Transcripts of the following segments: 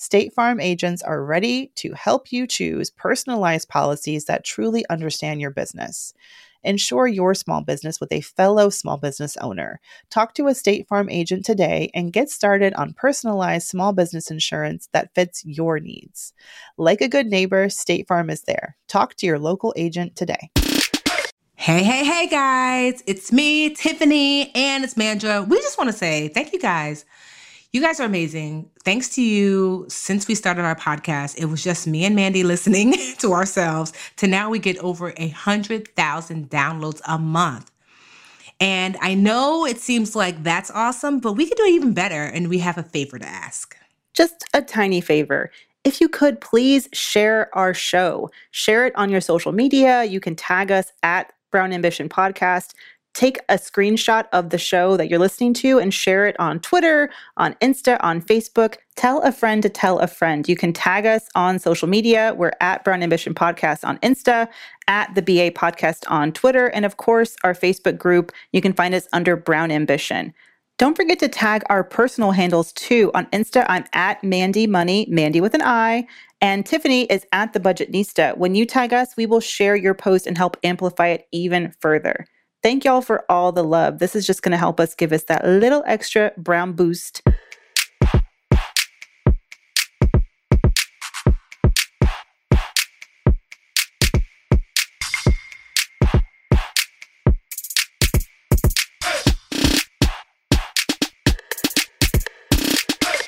State Farm agents are ready to help you choose personalized policies that truly understand your business. Insure your small business with a fellow small business owner. Talk to a State Farm agent today and get started on personalized small business insurance that fits your needs. Like a good neighbor, State Farm is there. Talk to your local agent today. Hey, hey, hey, guys. It's me, Tiffany, and it's Mandra. We just want to say thank you guys you guys are amazing. Thanks to you, since we started our podcast, it was just me and Mandy listening to ourselves to now we get over a hundred thousand downloads a month. And I know it seems like that's awesome, but we could do it even better. And we have a favor to ask. Just a tiny favor. If you could please share our show, share it on your social media. You can tag us at Brown Ambition Podcast take a screenshot of the show that you're listening to and share it on Twitter, on Insta, on Facebook. Tell a friend to tell a friend. You can tag us on social media. We're at Brown Ambition Podcast on Insta, at the BA Podcast on Twitter, and of course, our Facebook group. You can find us under Brown Ambition. Don't forget to tag our personal handles too. On Insta, I'm at Mandy Money, Mandy with an I, and Tiffany is at the Budgetnista. When you tag us, we will share your post and help amplify it even further. Thank y'all for all the love. This is just going to help us give us that little extra brown boost.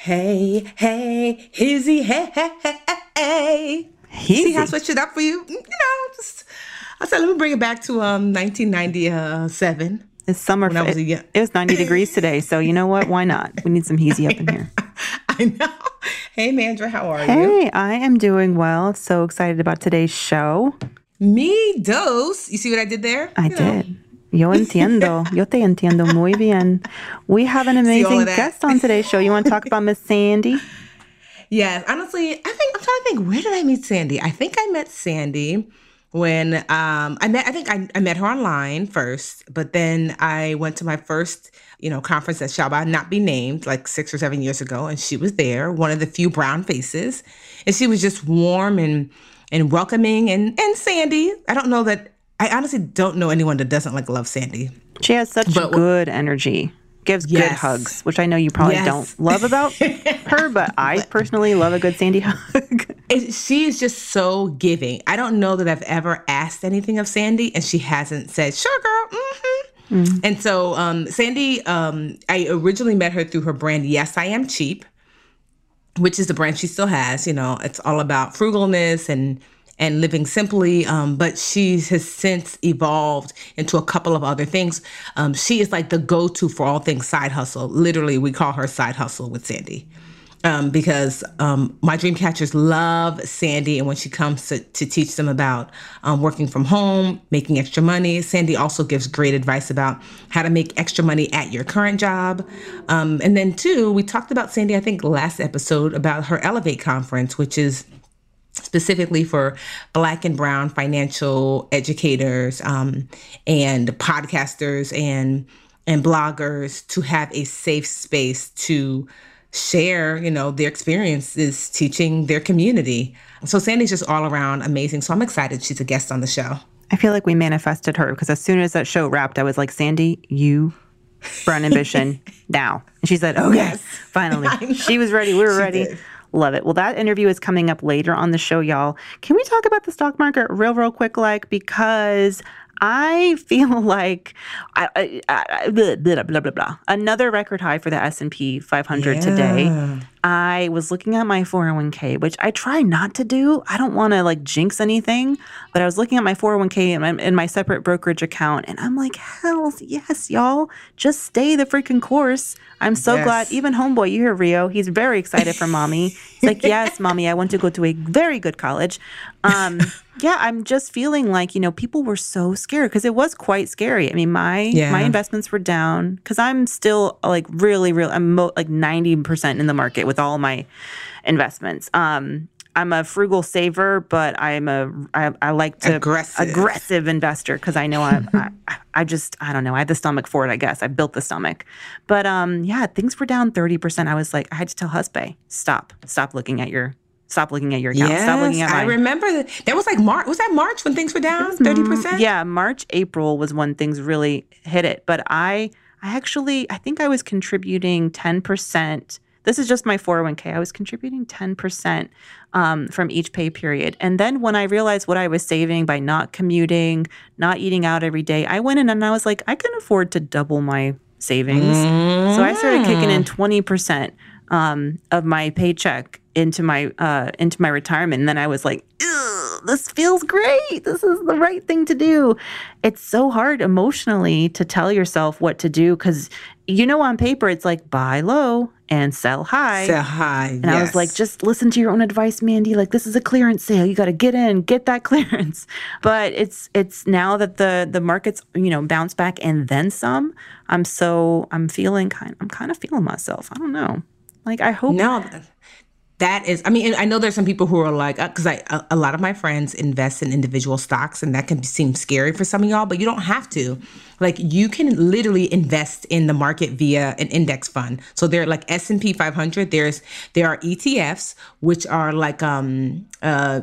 Hey, hey, Hizzy, hey, hey, hey, hey. See how I switched it up for you? Mm, you know, just I said, let me bring it back to um 1997. It's summer. When I was a it, it was 90 degrees today, so you know what? Why not? We need some heezy up in here. I know. Hey, Mandra, how are hey, you? Hey, I am doing well. So excited about today's show. Me dos. You see what I did there? I you did. Know. Yo entiendo. Yo te entiendo muy bien. We have an amazing guest on today's show. You want to talk about Miss Sandy? Yes. Honestly, I think I'm trying to think. Where did I meet Sandy? I think I met Sandy when um, I met, I think I, I, met her online first, but then I went to my first, you know, conference that shall not be named, like six or seven years ago, and she was there, one of the few brown faces, and she was just warm and and welcoming, and and Sandy. I don't know that I honestly don't know anyone that doesn't like love Sandy. She has such but, good energy gives yes. good hugs, which I know you probably yes. don't love about her, but I personally love a good Sandy hug. She is just so giving. I don't know that I've ever asked anything of Sandy and she hasn't said, sure, girl. Mm-hmm. Mm-hmm. And so, um, Sandy, um, I originally met her through her brand, Yes, I Am Cheap, which is the brand she still has. You know, it's all about frugalness and and living simply. Um, but she has since evolved into a couple of other things. Um, she is like the go to for all things side hustle. Literally, we call her side hustle with Sandy. Um, because um, my dream catchers love Sandy, and when she comes to, to teach them about um, working from home, making extra money, Sandy also gives great advice about how to make extra money at your current job. Um, and then, two, we talked about Sandy, I think, last episode about her Elevate conference, which is specifically for black and brown financial educators um, and podcasters and and bloggers to have a safe space to share you know their experiences teaching their community so sandy's just all around amazing so i'm excited she's a guest on the show i feel like we manifested her because as soon as that show wrapped i was like sandy you run ambition now and she said okay yes. finally she was ready we were she ready did. Love it. Well, that interview is coming up later on the show, y'all. Can we talk about the stock market real, real quick, like, because I feel like I, I, I, blah, blah, blah, blah, blah. Another record high for the S&P 500 yeah. today. I was looking at my 401k, which I try not to do. I don't want to like jinx anything, but I was looking at my 401k in my, in my separate brokerage account, and I'm like, hell yes, y'all, just stay the freaking course. I'm so yes. glad. Even homeboy, you hear Rio, he's very excited for mommy. He's like, yes, mommy, I want to go to a very good college. Um, yeah, I'm just feeling like you know people were so scared because it was quite scary. I mean, my yeah. my investments were down because I'm still like really, really, I'm mo- like ninety percent in the market with all my investments. Um, I'm a frugal saver, but I'm a I, I like to aggressive, aggressive investor because I know I, I, I just I don't know I have the stomach for it. I guess I built the stomach, but um yeah, things were down thirty percent. I was like I had to tell Husbay stop stop looking at your stop looking at your account. Yes, stop looking at I remember that. That was like March. Was that March when things were down 30%? Yeah, March, April was when things really hit it. But I I actually I think I was contributing 10%. This is just my 401k. I was contributing 10% um, from each pay period. And then when I realized what I was saving by not commuting, not eating out every day, I went in and I was like, I can afford to double my savings. Mm. So I started kicking in 20% um, of my paycheck into my uh, into my retirement. And then I was like, this feels great. This is the right thing to do. It's so hard emotionally to tell yourself what to do because you know on paper it's like buy low and sell high. Sell high. And yes. I was like, just listen to your own advice, Mandy. Like this is a clearance sale. You got to get in, get that clearance. But it's it's now that the the markets you know bounce back and then some. I'm so I'm feeling kind. I'm kind of feeling myself. I don't know. Like I hope. No, that is. I mean, I know there's some people who are like, because uh, I a, a, lot of my friends invest in individual stocks, and that can seem scary for some of y'all, but you don't have to. Like you can literally invest in the market via an index fund. So they're like S and P 500. There's there are ETFs which are like um uh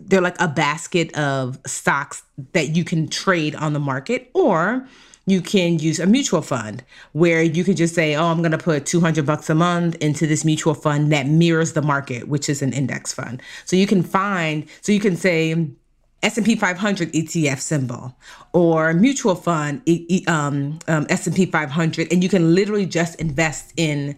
they're like a basket of stocks that you can trade on the market or you can use a mutual fund where you can just say, "Oh, I'm going to put 200 bucks a month into this mutual fund that mirrors the market, which is an index fund." So you can find, so you can say S&P 500 ETF symbol or mutual fund um, um, S&P 500 and you can literally just invest in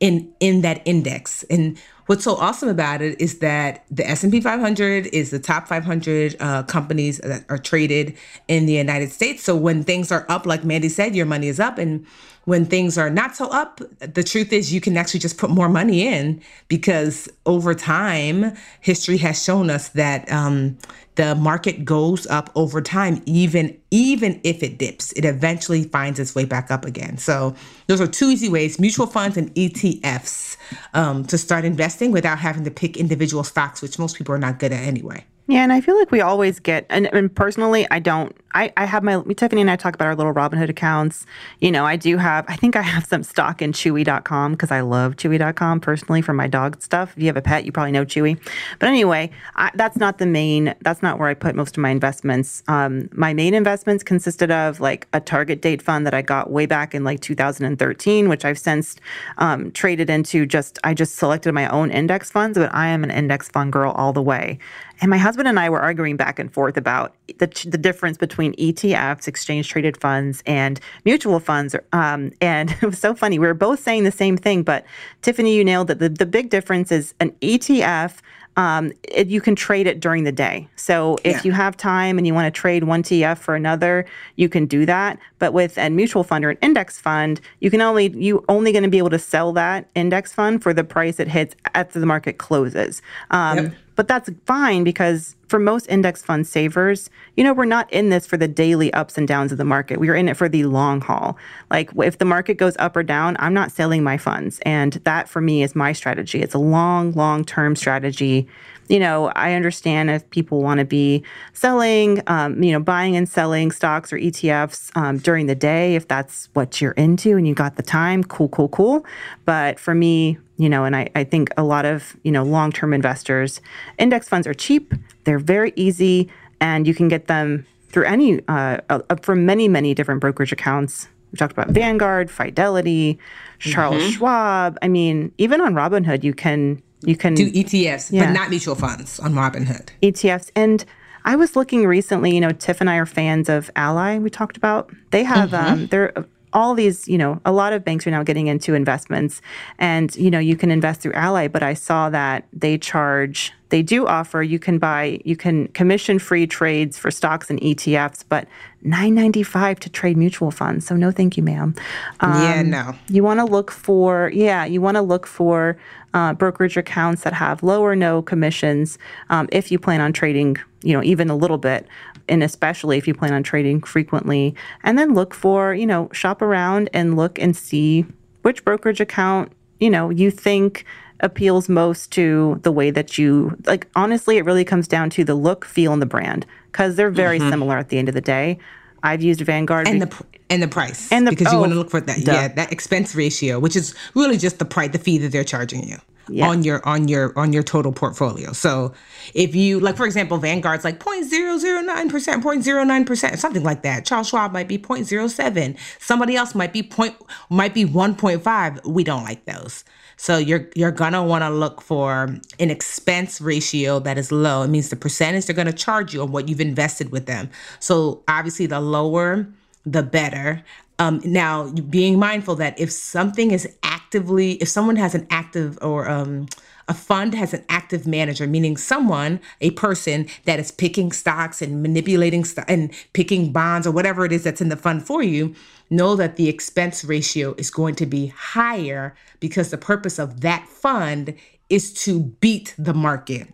in in that index and what's so awesome about it is that the S&P 500 is the top 500 uh, companies that are traded in the United States. So when things are up, like Mandy said, your money is up. And when things are not so up, the truth is you can actually just put more money in because over time, history has shown us that um, the market goes up over time even even if it dips it eventually finds its way back up again. So those are two easy ways mutual funds and etfs um, to start investing without having to pick individual stocks which most people are not good at anyway yeah, and I feel like we always get, and, and personally, I don't. I, I have my Tiffany and I talk about our little Robinhood accounts. You know, I do have. I think I have some stock in Chewy.com because I love Chewy.com personally for my dog stuff. If you have a pet, you probably know Chewy. But anyway, I, that's not the main. That's not where I put most of my investments. Um, my main investments consisted of like a target date fund that I got way back in like 2013, which I've since um, traded into. Just I just selected my own index funds, but I am an index fund girl all the way. And my husband and I were arguing back and forth about the, the difference between ETFs, exchange traded funds, and mutual funds. Um, and it was so funny. We were both saying the same thing, but Tiffany, you nailed it. The, the big difference is an ETF um, it, you can trade it during the day. So if yeah. you have time and you want to trade one ETF for another, you can do that. But with a mutual fund or an index fund, you can only you only going to be able to sell that index fund for the price it hits after the market closes. Um, yep. But that's fine because for most index fund savers, you know, we're not in this for the daily ups and downs of the market. We are in it for the long haul. Like if the market goes up or down, I'm not selling my funds. And that for me is my strategy. It's a long, long term strategy you know, I understand if people want to be selling, um, you know, buying and selling stocks or ETFs um, during the day, if that's what you're into and you got the time, cool, cool, cool. But for me, you know, and I, I think a lot of, you know, long term investors, index funds are cheap, they're very easy, and you can get them through any, uh, uh, from many, many different brokerage accounts. We talked about Vanguard, Fidelity, Charles mm-hmm. Schwab. I mean, even on Robinhood, you can you can do ETFs, yeah. but not mutual funds on Robinhood. ETFs. And I was looking recently, you know, Tiff and I are fans of Ally, we talked about. They have, mm-hmm. um, they're all these, you know, a lot of banks are now getting into investments and, you know, you can invest through Ally, but I saw that they charge, they do offer, you can buy, you can commission free trades for stocks and ETFs, but 995 to trade mutual funds. So no, thank you, ma'am. Um, yeah, no. You want to look for, yeah, you want to look for uh, brokerage accounts that have low or no commissions um, if you plan on trading, you know, even a little bit and especially if you plan on trading frequently. And then look for, you know, shop around and look and see which brokerage account, you know, you think appeals most to the way that you like honestly it really comes down to the look feel and the brand because they're very mm-hmm. similar at the end of the day i've used vanguard and the and the price and the, because you oh, want to look for that duh. yeah that expense ratio which is really just the price the fee that they're charging you yeah. on your on your on your total portfolio. So if you like for example Vanguard's like 0.009%, 0.09%, something like that. Charles Schwab might be 0.07. Somebody else might be point might be 1.5. We don't like those. So you're you're gonna want to look for an expense ratio that is low. It means the percentage they're gonna charge you on what you've invested with them. So obviously the lower the better. Um, now, being mindful that if something is actively, if someone has an active or um, a fund has an active manager, meaning someone, a person that is picking stocks and manipulating st- and picking bonds or whatever it is that's in the fund for you, know that the expense ratio is going to be higher because the purpose of that fund is to beat the market.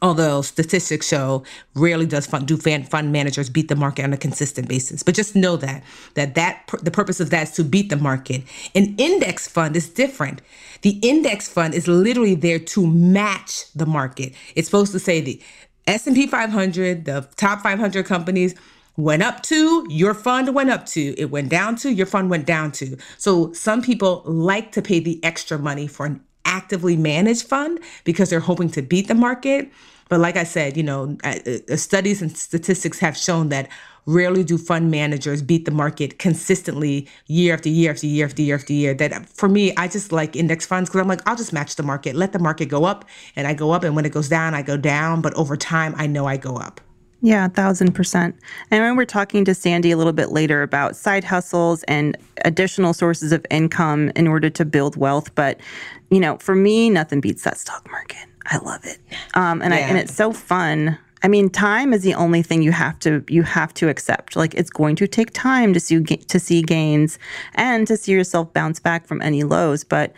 Although statistics show rarely does fund, do fund, fund managers beat the market on a consistent basis. But just know that that that the purpose of that is to beat the market. An index fund is different. The index fund is literally there to match the market. It's supposed to say the s&p 500 the top 500 companies went up to, your fund went up to, it went down to, your fund went down to. So some people like to pay the extra money for an actively managed fund because they're hoping to beat the market. But like I said, you know, uh, uh, studies and statistics have shown that rarely do fund managers beat the market consistently year after year after year after year after year. That for me, I just like index funds because I'm like, I'll just match the market, let the market go up, and I go up. And when it goes down, I go down. But over time, I know I go up. Yeah, a thousand percent. And when we're talking to Sandy a little bit later about side hustles and additional sources of income in order to build wealth. But, you know, for me, nothing beats that stock market. I love it. Um, and yeah. I, and it's so fun. I mean, time is the only thing you have to you have to accept. Like it's going to take time to see to see gains and to see yourself bounce back from any lows. But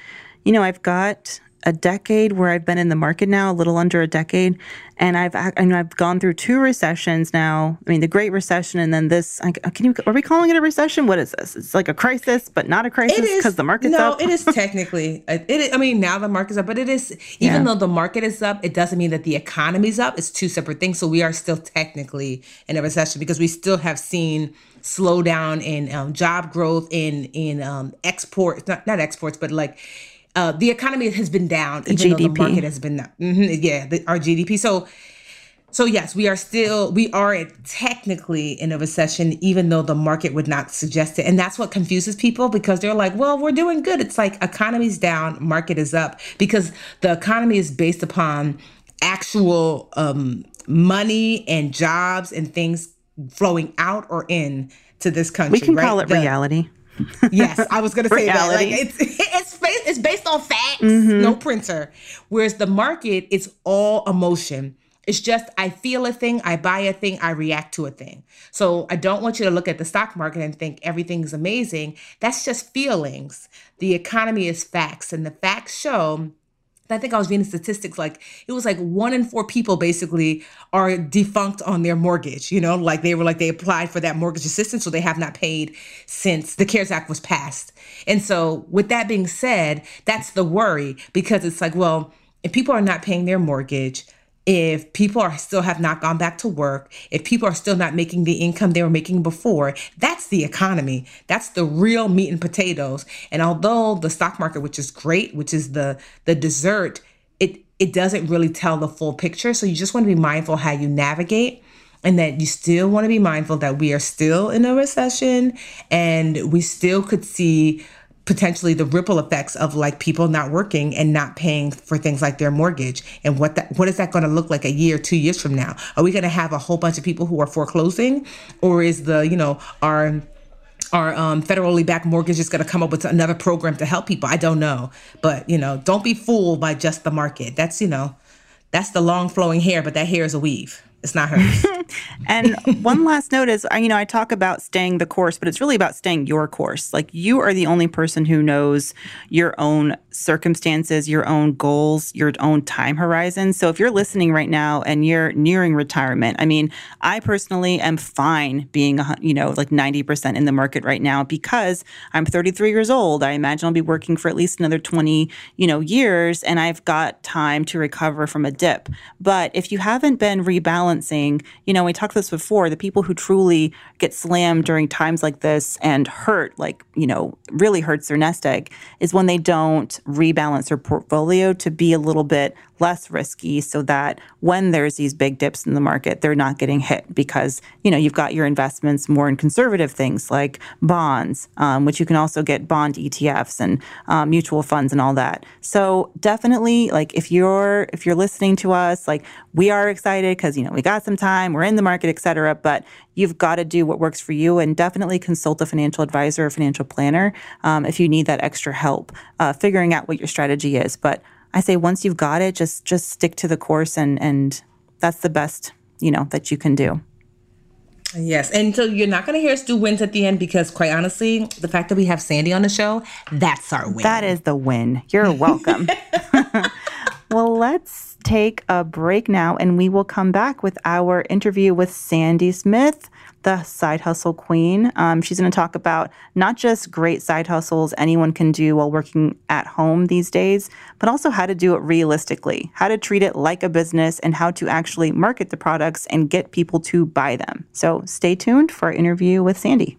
you know, I've got a decade where I've been in the market now, a little under a decade, and I've and I've gone through two recessions now. I mean, the Great Recession, and then this. Can you? Are we calling it a recession? What is this? It's like a crisis, but not a crisis because the market's no, up. No, it is technically. It is, I mean, now the market's up, but it is even yeah. though the market is up, it doesn't mean that the economy's up. It's two separate things. So we are still technically in a recession because we still have seen slowdown in um, job growth in in um, exports, not not exports, but like uh, the economy has been down, even GDP. though the market has been Mm-hmm, yeah, the, our GDP. So, so yes, we are still we are technically in a recession, even though the market would not suggest it, and that's what confuses people because they're like, "Well, we're doing good." It's like economy's down, market is up because the economy is based upon actual um, money and jobs and things flowing out or in to this country. We can right? call it the, reality yes, I was going to say that. Like it's it's based, it's based on facts, mm-hmm. no printer. Whereas the market is all emotion. It's just I feel a thing, I buy a thing, I react to a thing. So I don't want you to look at the stock market and think everything's amazing. That's just feelings. The economy is facts, and the facts show I think I was reading statistics like it was like one in four people basically are defunct on their mortgage. You know, like they were like they applied for that mortgage assistance, so they have not paid since the CARES Act was passed. And so, with that being said, that's the worry because it's like, well, if people are not paying their mortgage, if people are still have not gone back to work, if people are still not making the income they were making before, that's the economy. That's the real meat and potatoes. And although the stock market, which is great, which is the the dessert, it it doesn't really tell the full picture. So you just want to be mindful how you navigate and that you still want to be mindful that we are still in a recession and we still could see potentially the ripple effects of like people not working and not paying for things like their mortgage and what that what is that going to look like a year two years from now are we going to have a whole bunch of people who are foreclosing or is the you know our our um, federally backed mortgage is going to come up with another program to help people. I don't know, but you know, don't be fooled by just the market. That's you know, that's the long flowing hair, but that hair is a weave. It's not hers. and one last note is, you know, I talk about staying the course, but it's really about staying your course. Like you are the only person who knows your own circumstances, your own goals, your own time horizon. So if you're listening right now and you're nearing retirement, I mean, I personally am fine being, you know, like 90% in the market right now because I'm 33 years old. I imagine I'll be working for at least another 20, you know, years and I've got time to recover from a dip. But if you haven't been rebalancing, you know, we talked this before, the people who truly get slammed during times like this and hurt, like, you know, really hurts their nest egg, is when they don't rebalance their portfolio to be a little bit less risky so that when there's these big dips in the market, they're not getting hit because, you know, you've got your investments more in conservative things like bonds, um, which you can also get bond ETFs and um, mutual funds and all that. So definitely, like if you're if you're listening to us, like we are excited because you know we got some time, we're in the market, et cetera. But you've got to do what works for you and definitely consult a financial advisor or financial planner um, if you need that extra help uh, figuring out what your strategy is. But I say once you've got it, just just stick to the course and and that's the best, you know, that you can do. Yes. And so you're not going to hear us do wins at the end because, quite honestly, the fact that we have Sandy on the show, that's our win. That is the win. You're welcome. well, let's take a break now and we will come back with our interview with Sandy Smith the side hustle queen. Um, she's going to talk about not just great side hustles anyone can do while working at home these days, but also how to do it realistically, how to treat it like a business, and how to actually market the products and get people to buy them. So stay tuned for our interview with Sandy.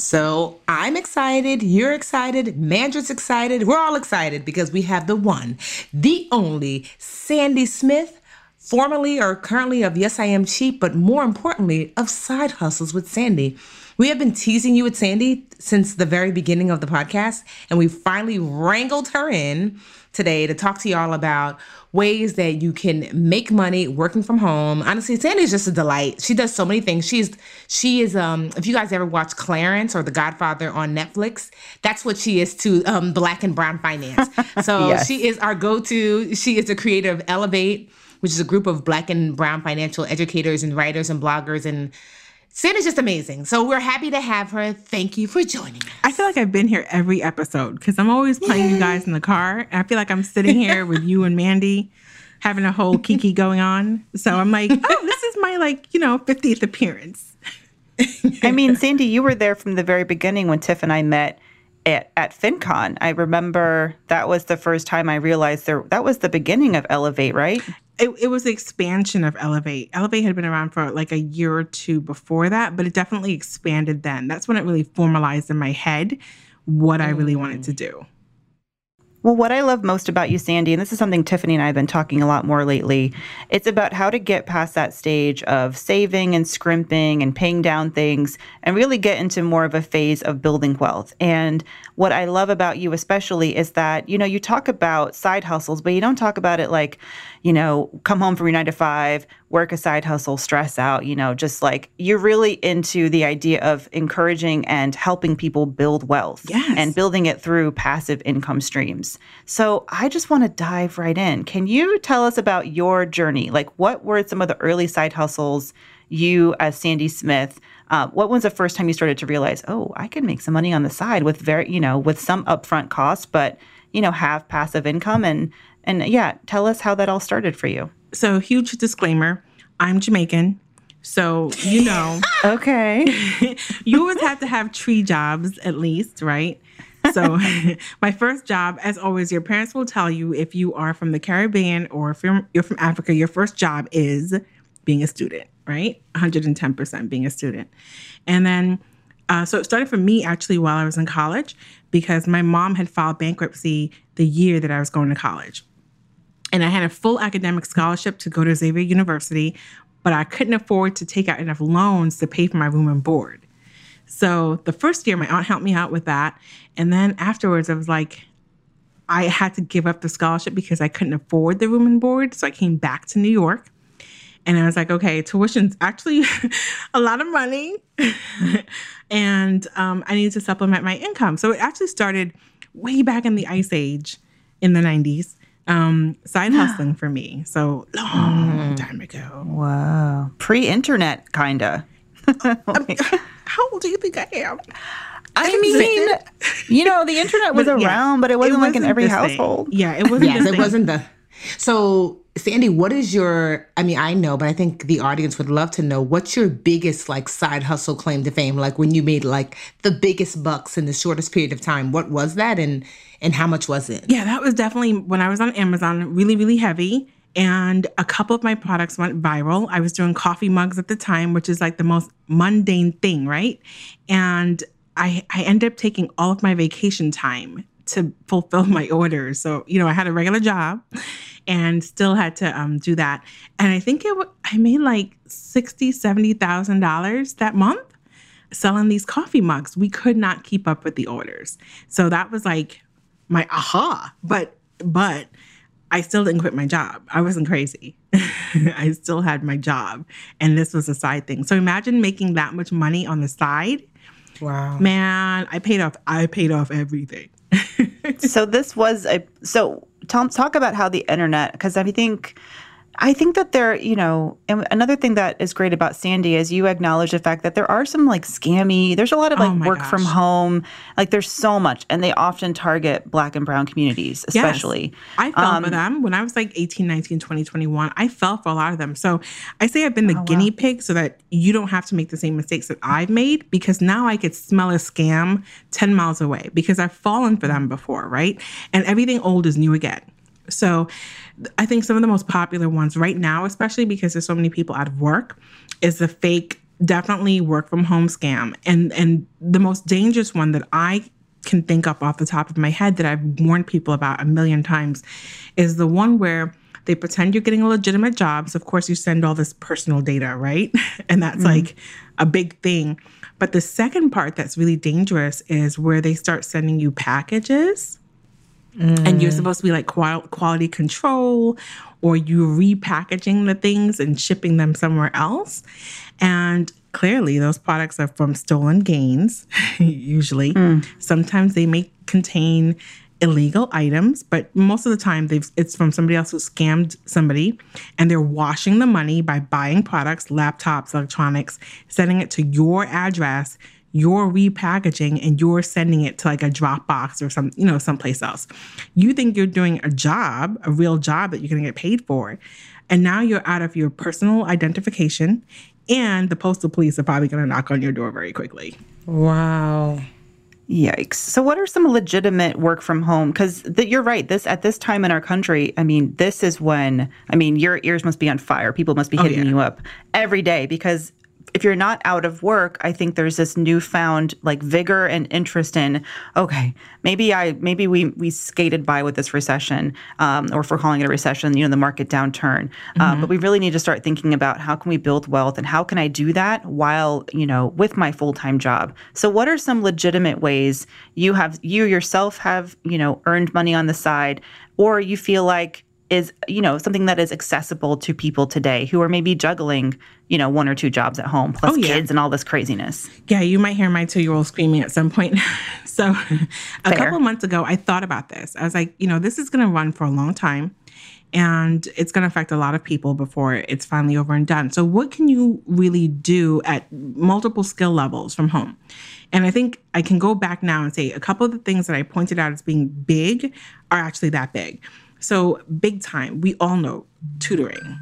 So I'm excited, you're excited, Mandra's excited, we're all excited because we have the one, the only Sandy Smith, formerly or currently of Yes I Am Cheap, but more importantly, of Side Hustles with Sandy. We have been teasing you with Sandy since the very beginning of the podcast, and we finally wrangled her in today to talk to y'all about ways that you can make money working from home. Honestly, Sandy is just a delight. She does so many things. She's she is um if you guys ever watch Clarence or The Godfather on Netflix, that's what she is to um black and brown finance. So yes. she is our go-to. She is the creator of Elevate, which is a group of black and brown financial educators and writers and bloggers and Sandy's just amazing. So we're happy to have her. Thank you for joining us. I feel like I've been here every episode because I'm always playing Yay. you guys in the car. I feel like I'm sitting here with you and Mandy having a whole kiki going on. So I'm like, oh, this is my like, you know, 50th appearance. I mean, Sandy, you were there from the very beginning when Tiff and I met at, at FinCon. I remember that was the first time I realized there that was the beginning of Elevate, right? It, it was the expansion of Elevate. Elevate had been around for like a year or two before that, but it definitely expanded then. That's when it really formalized in my head what mm. I really wanted to do. Well, what I love most about you, Sandy, and this is something Tiffany and I have been talking a lot more lately, it's about how to get past that stage of saving and scrimping and paying down things and really get into more of a phase of building wealth. And what I love about you, especially, is that, you know, you talk about side hustles, but you don't talk about it like, you know, come home from your nine to five, work a side hustle, stress out, you know, just like you're really into the idea of encouraging and helping people build wealth Yes. and building it through passive income streams. So I just want to dive right in. Can you tell us about your journey? Like, what were some of the early side hustles you, as Sandy Smith, uh, what was the first time you started to realize, oh, I can make some money on the side with very, you know, with some upfront costs, but you know, have passive income and and yeah, tell us how that all started for you. So, huge disclaimer I'm Jamaican. So, you know, Okay. you always have to have tree jobs at least, right? So, my first job, as always, your parents will tell you if you are from the Caribbean or if you're, you're from Africa, your first job is being a student, right? 110% being a student. And then, uh, so it started for me actually while I was in college because my mom had filed bankruptcy the year that I was going to college. And I had a full academic scholarship to go to Xavier University, but I couldn't afford to take out enough loans to pay for my room and board. So the first year, my aunt helped me out with that. And then afterwards, I was like, I had to give up the scholarship because I couldn't afford the room and board. So I came back to New York. And I was like, okay, tuition's actually a lot of money. and um, I need to supplement my income. So it actually started way back in the Ice Age in the 90s, um, side hustling for me. So long time ago. wow. Pre-internet, kinda. How old do you think I am? I mean, you know, the internet was But yeah, around, but it wasn't like in wasn't every this thing. household. Yeah, it wasn't. Yes, this it thing. wasn't the. So, Sandy, what is your? I mean, I know, but I think the audience would love to know what's your biggest like side hustle claim to fame? Like when you made like the biggest bucks in the shortest period of time. What was that, and and how much was it? Yeah, that was definitely when I was on Amazon, really, really heavy. And a couple of my products went viral. I was doing coffee mugs at the time, which is like the most mundane thing, right? And I, I ended up taking all of my vacation time to fulfill my orders. So, you know, I had a regular job and still had to um, do that. And I think it w- I made like sixty, seventy thousand dollars that month selling these coffee mugs. We could not keep up with the orders. So that was like my aha. But but I still didn't quit my job. I wasn't crazy. I still had my job and this was a side thing. So imagine making that much money on the side. Wow. Man, I paid off I paid off everything. so this was a so Talk about how the internet because I think I think that there you know and another thing that is great about Sandy is you acknowledge the fact that there are some like scammy there's a lot of like Oh work from home like there's so much and they often target black and brown communities Yes. especially I fell Um, for them when I was like 18, 19, 20, 21. I fell for a lot of them. So I say I've been the guinea pig so that you don't have to make the same mistakes that I've made because now I could smell a scam 10 miles away because I've fallen for them before, right? And everything old is new again. So I think some of the most popular ones right now, especially because there's so many people out of work, is the fake definitely work from home scam. And and the most dangerous one that I can think up off the top of my head that I've warned people about a million times is the one where they pretend you're getting a legitimate job. So of course you send all this personal data, right? And that's mm-hmm. like a big thing. But the second part that's really dangerous is where they start sending you packages and you're mm. supposed to be like qual- quality control or you're repackaging the things and shipping them somewhere else. And clearly those products are from stolen gains usually. Hmm. Sometimes they may contain illegal items but most of the time they've it's from somebody else who scammed somebody and they're washing the money by buying products laptops electronics sending it to your address you're repackaging and you're sending it to like a Dropbox or some, you know, someplace else. You think you're doing a job, a real job that you're going to get paid for. And now you're out of your personal identification and the postal police are probably going to knock on your door very quickly. Wow. Yikes. So what are some legitimate work from home cuz you're right this at this time in our country I mean this is when I mean your ears must be on fire people must be oh, hitting yeah. you up every day because if you're not out of work, I think there's this newfound like vigor and interest in okay, maybe I maybe we we skated by with this recession, um, or if we're calling it a recession, you know, the market downturn. Mm-hmm. Um, but we really need to start thinking about how can we build wealth and how can I do that while you know with my full time job. So what are some legitimate ways you have you yourself have you know earned money on the side, or you feel like is you know something that is accessible to people today who are maybe juggling you know one or two jobs at home plus oh, yeah. kids and all this craziness. Yeah you might hear my two-year-old screaming at some point. So a couple of months ago i thought about this. I was like you know this is going to run for a long time and it's going to affect a lot of people before it's finally over and done. So what can you really do at multiple skill levels from home? And i think i can go back now and say a couple of the things that i pointed out as being big are actually that big so, big time, we all know tutoring.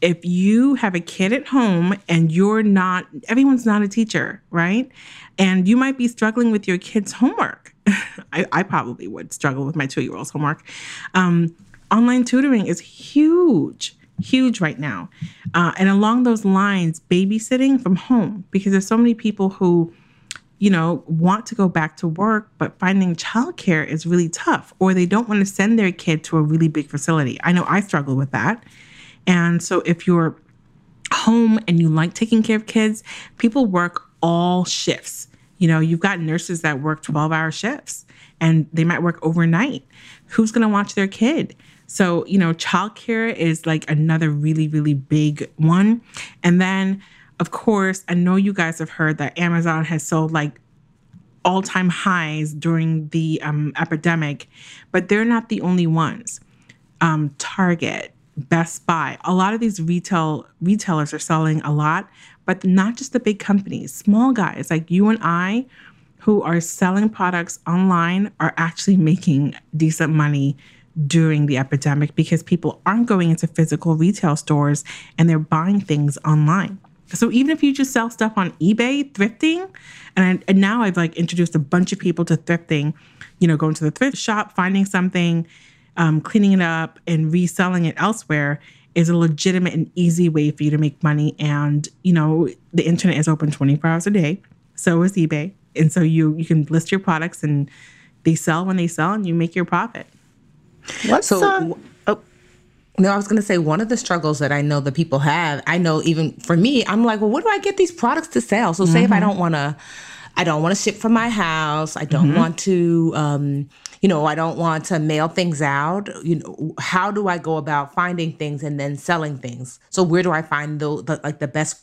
If you have a kid at home and you're not, everyone's not a teacher, right? And you might be struggling with your kid's homework. I, I, probably would struggle with my two year old's homework. Um, online tutoring is huge huge right now. Uh, and along those lines, babysitting from home, because there's so many people who you know, want to go back to work, but finding childcare is really tough, or they don't want to send their kid to a really big facility. I know I struggle with that. And so if you're home and you like taking care of kids, people work all shifts. You know, you've got nurses that work 12 hour shifts and they might work overnight. Who's going to watch their kid? So, you know, childcare is like another really, really big one. And then of course, I know you guys have heard that Amazon has sold like all time highs during the um, epidemic, but they're not the only ones. Um, Target, Best Buy, a lot of these retail retailers are selling a lot, but not just the big companies, small guys like you and I who are selling products online are actually making decent money during the epidemic because people aren't going into physical retail stores and they're buying things online. So even if you just sell stuff on eBay, thrifting, and, I, and now I've like introduced a bunch of people to thrifting, you know, going to the thrift shop, finding something, um, cleaning it up, and reselling it elsewhere is a legitimate and easy way for you to make money. And you know, the internet is open 24 hours a day. So is eBay, and so you you can list your products and they sell when they sell, and you make your profit. What's so? Uh, no, I was going to say one of the struggles that I know that people have. I know even for me, I'm like, well, what do I get these products to sell? So, mm-hmm. say if I mm-hmm. don't want to, I don't want to ship from my house. I don't mm-hmm. want to, um, you know, I don't want to mail things out. You know, how do I go about finding things and then selling things? So, where do I find the, the like the best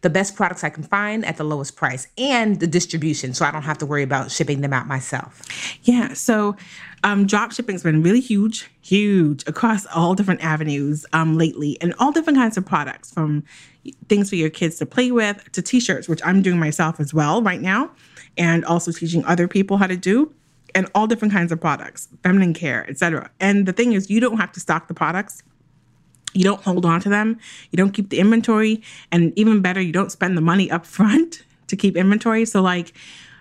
the best products I can find at the lowest price and the distribution so I don't have to worry about shipping them out myself. Yeah. So um, drop shipping's been really huge, huge across all different avenues um, lately and all different kinds of products from things for your kids to play with to t-shirts, which I'm doing myself as well right now, and also teaching other people how to do and all different kinds of products, feminine care, etc. And the thing is, you don't have to stock the products. You don't hold on to them. You don't keep the inventory. And even better you don't spend the money up front to keep inventory. So like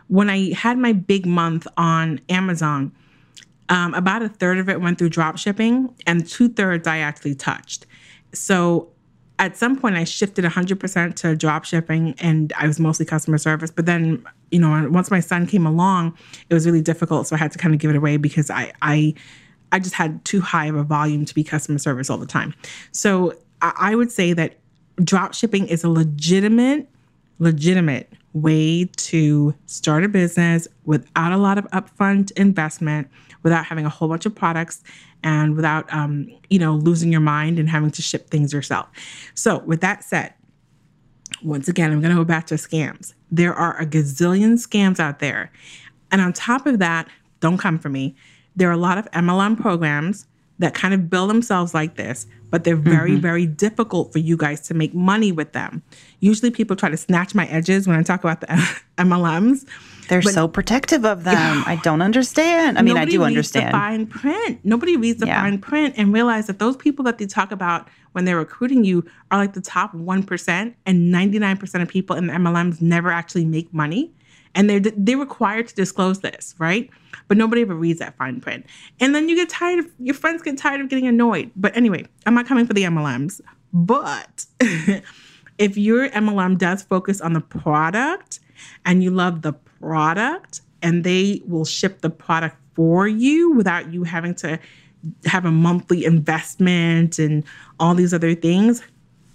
when i had my big month on amazon um, about a third of it went through drop shipping and two thirds i actually touched so at some point i shifted 100% to drop shipping and i was mostly customer service but then you know once my son came along it was really difficult so i had to kind of give it away because i i I just had too high of a volume to be customer service all the time. So I would say that drop shipping is a legitimate, legitimate way to start a business without a lot of upfront investment, without having a whole bunch of products, and without um, you know losing your mind and having to ship things yourself. So with that said, once again, I'm going to go back to scams. There are a gazillion scams out there, and on top of that, don't come for me there are a lot of MLM programs that kind of bill themselves like this, but they're very, mm-hmm. very difficult for you guys to make money with them. Usually people try to snatch my edges when I talk about the MLMs. They're but, so protective of them. I don't understand. I mean, I do understand. the fine print. Nobody reads the yeah. fine print and realize that those people that they talk about when they're recruiting you are like the top 1% and 99% of people in the MLMs never actually make money and they're they're required to disclose this, right? But nobody ever reads that fine print, and then you get tired of your friends get tired of getting annoyed. But anyway, I'm not coming for the MLMs, but if your MLM does focus on the product and you love the product and they will ship the product for you without you having to have a monthly investment and all these other things,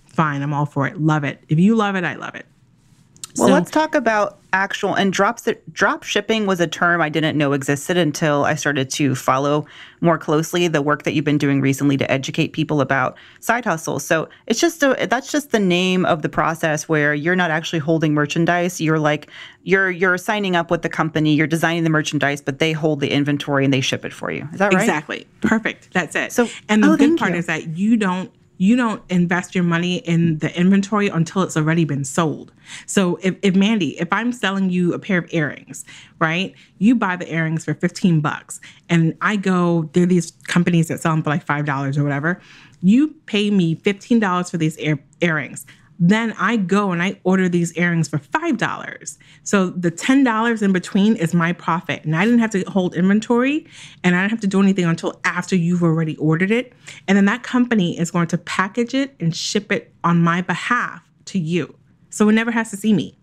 fine, I'm all for it. Love it. If you love it, I love it. Well, so, let's talk about actual and drop drop shipping was a term I didn't know existed until I started to follow more closely the work that you've been doing recently to educate people about side hustles. So it's just a, that's just the name of the process where you're not actually holding merchandise. You're like you're you're signing up with the company, you're designing the merchandise, but they hold the inventory and they ship it for you. Is that right? Exactly. Perfect. That's it. So and the oh, good part you. is that you don't you don't invest your money in the inventory until it's already been sold. So if, if Mandy, if I'm selling you a pair of earrings, right? You buy the earrings for 15 bucks and I go, there are these companies that sell them for like $5 or whatever. You pay me $15 for these ear- earrings. Then I go and I order these earrings for $5. So the $10 in between is my profit. And I didn't have to hold inventory and I don't have to do anything until after you've already ordered it. And then that company is going to package it and ship it on my behalf to you. So it never has to see me.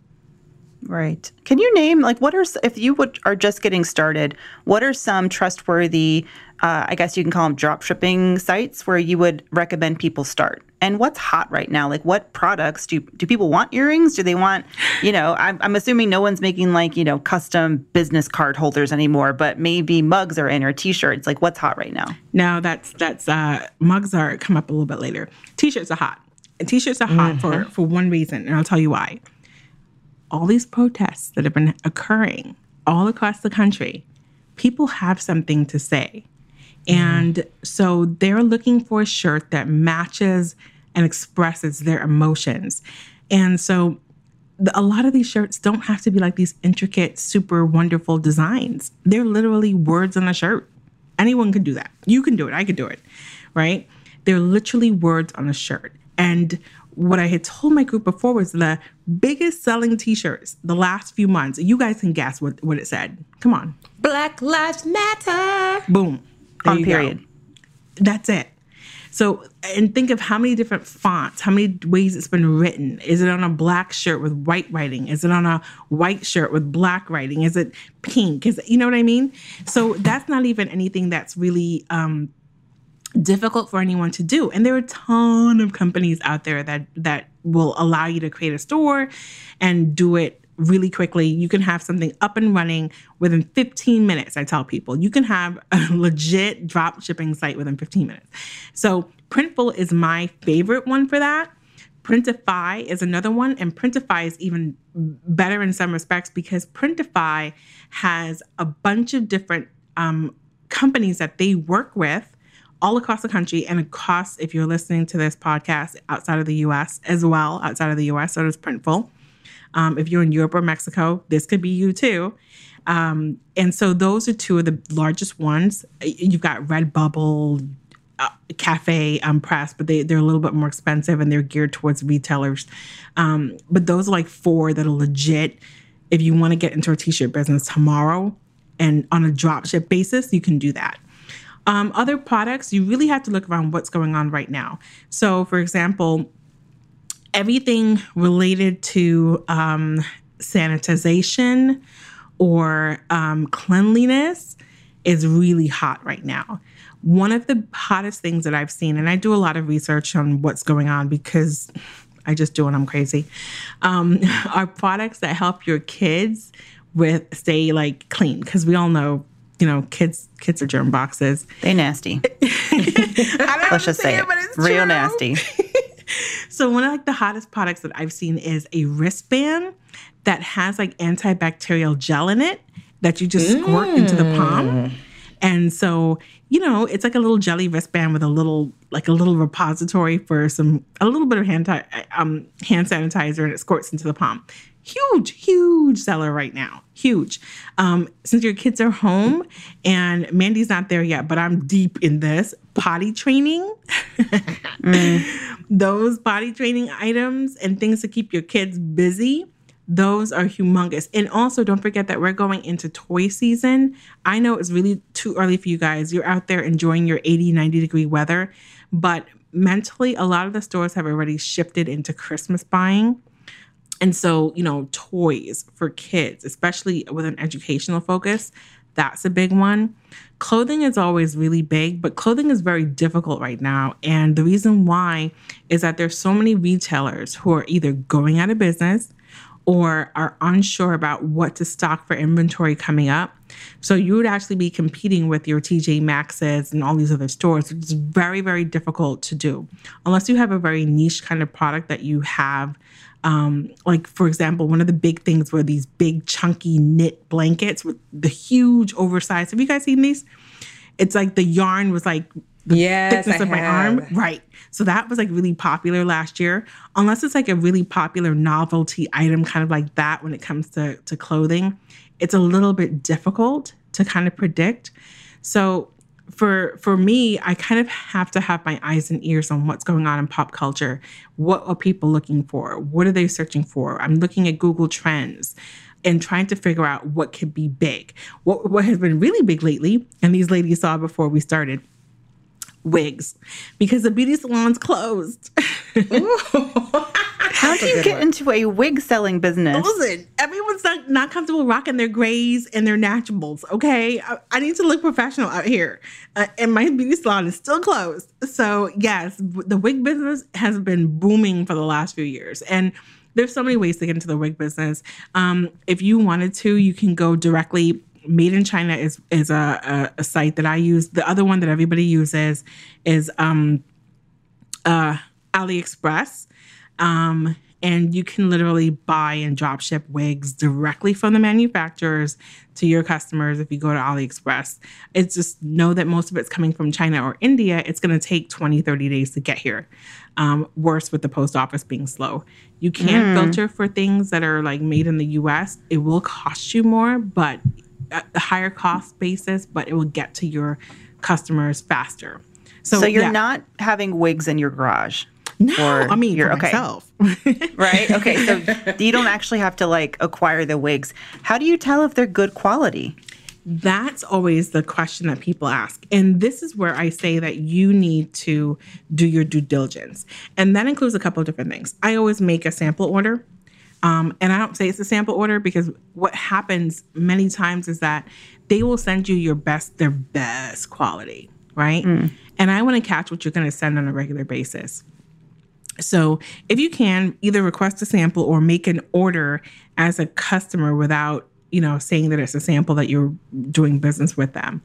Right. Can you name like what are if you would are just getting started? What are some trustworthy, uh, I guess you can call them drop shipping sites where you would recommend people start? And what's hot right now? Like what products do do people want earrings? Do they want you know? I'm, I'm assuming no one's making like you know custom business card holders anymore, but maybe mugs are in or T-shirts. Like what's hot right now? No, that's that's uh, mugs are come up a little bit later. T-shirts are hot. And t-shirts are hot mm-hmm. for for one reason, and I'll tell you why all these protests that have been occurring all across the country, people have something to say. Mm. And so they're looking for a shirt that matches and expresses their emotions. And so a lot of these shirts don't have to be like these intricate, super wonderful designs. They're literally words on a shirt. Anyone can do that. You can do it. I could do it. Right? They're literally words on a shirt. And what I had told my group before was the biggest selling t-shirts the last few months. You guys can guess what, what it said. Come on. Black Lives Matter. Boom. On period. Go. That's it. So, and think of how many different fonts, how many ways it's been written. Is it on a black shirt with white writing? Is it on a white shirt with black writing? Is it pink? Is it, you know what I mean? So that's not even anything that's really um, difficult for anyone to do. And there are a ton of companies out there that that will allow you to create a store and do it really quickly. You can have something up and running within 15 minutes. I tell people you can have a legit drop shipping site within 15 minutes. So Printful is my favorite one for that. Printify is another one, and Printify is even better in some respects because Printify has a bunch of different um, companies that they work with all across the country and across, if you're listening to this podcast outside of the US as well, outside of the US, so does Printful. Um, if you're in Europe or Mexico, this could be you too. Um, and so those are two of the largest ones. You've got Redbubble, uh, Cafe um, Press, but they, they're a little bit more expensive and they're geared towards retailers. Um, but those are like four that are legit. If you want to get into a t shirt business tomorrow and on a dropship basis, you can do that. Um, other products, you really have to look around what's going on right now. So, for example, everything related to um, sanitization or um, cleanliness is really hot right now. One of the hottest things that I've seen, and I do a lot of research on what's going on because I just do it, I'm crazy, um, are products that help your kids with stay like clean because we all know you know, kids kids are germ boxes. They nasty. Let's just say it, it real true. nasty. so one of like the hottest products that I've seen is a wristband that has like antibacterial gel in it that you just mm. squirt into the palm. Mm. And so, you know, it's like a little jelly wristband with a little, like a little repository for some, a little bit of hand, um, hand sanitizer, and it squirts into the palm huge, huge seller right now. Huge. Um, since your kids are home and Mandy's not there yet, but I'm deep in this potty training. mm. Those potty training items and things to keep your kids busy. Those are humongous. And also, don't forget that we're going into toy season. I know it's really too early for you guys. You're out there enjoying your 80, 90 degree weather, but mentally, a lot of the stores have already shifted into Christmas buying. And so, you know, toys for kids, especially with an educational focus, that's a big one. Clothing is always really big, but clothing is very difficult right now. And the reason why is that there's so many retailers who are either going out of business or are unsure about what to stock for inventory coming up. So you would actually be competing with your TJ Maxx's and all these other stores. It's very, very difficult to do unless you have a very niche kind of product that you have um, like for example, one of the big things were these big chunky knit blankets with the huge oversized. Have you guys seen these? It's like the yarn was like the yes, thickness I of my have. arm. Right. So that was like really popular last year. Unless it's like a really popular novelty item, kind of like that when it comes to, to clothing, it's a little bit difficult to kind of predict. So for for me, I kind of have to have my eyes and ears on what's going on in pop culture. What are people looking for? What are they searching for? I'm looking at Google Trends and trying to figure out what could be big. What what has been really big lately, and these ladies saw before we started, wigs, because the beauty salons closed. How do you get into a wig selling business? Listen, everyone's not, not comfortable rocking their grays and their naturals. Okay, I, I need to look professional out here, uh, and my beauty salon is still closed. So yes, the wig business has been booming for the last few years, and there's so many ways to get into the wig business. Um, if you wanted to, you can go directly. Made in China is is a, a, a site that I use. The other one that everybody uses is um, uh, AliExpress. Um, and you can literally buy and drop ship wigs directly from the manufacturers to your customers if you go to AliExpress. It's just know that most of it's coming from China or India. It's going to take 20, 30 days to get here. Um, worse with the post office being slow. You can filter for things that are like made in the US. It will cost you more, but a higher cost basis, but it will get to your customers faster. So, you're yeah. not having wigs in your garage. No, or I mean you're- for okay. myself. Right? Okay. So you don't actually have to like acquire the wigs. How do you tell if they're good quality? That's always the question that people ask. And this is where I say that you need to do your due diligence. And that includes a couple of different things. I always make a sample order. Um, and I don't say it's a sample order because what happens many times is that they will send you your best, their best quality, right? And I want to catch what you're going to send on a regular basis. So if you can either request a sample or make an order as a customer without, you know, saying that it's a sample that you're doing business with them.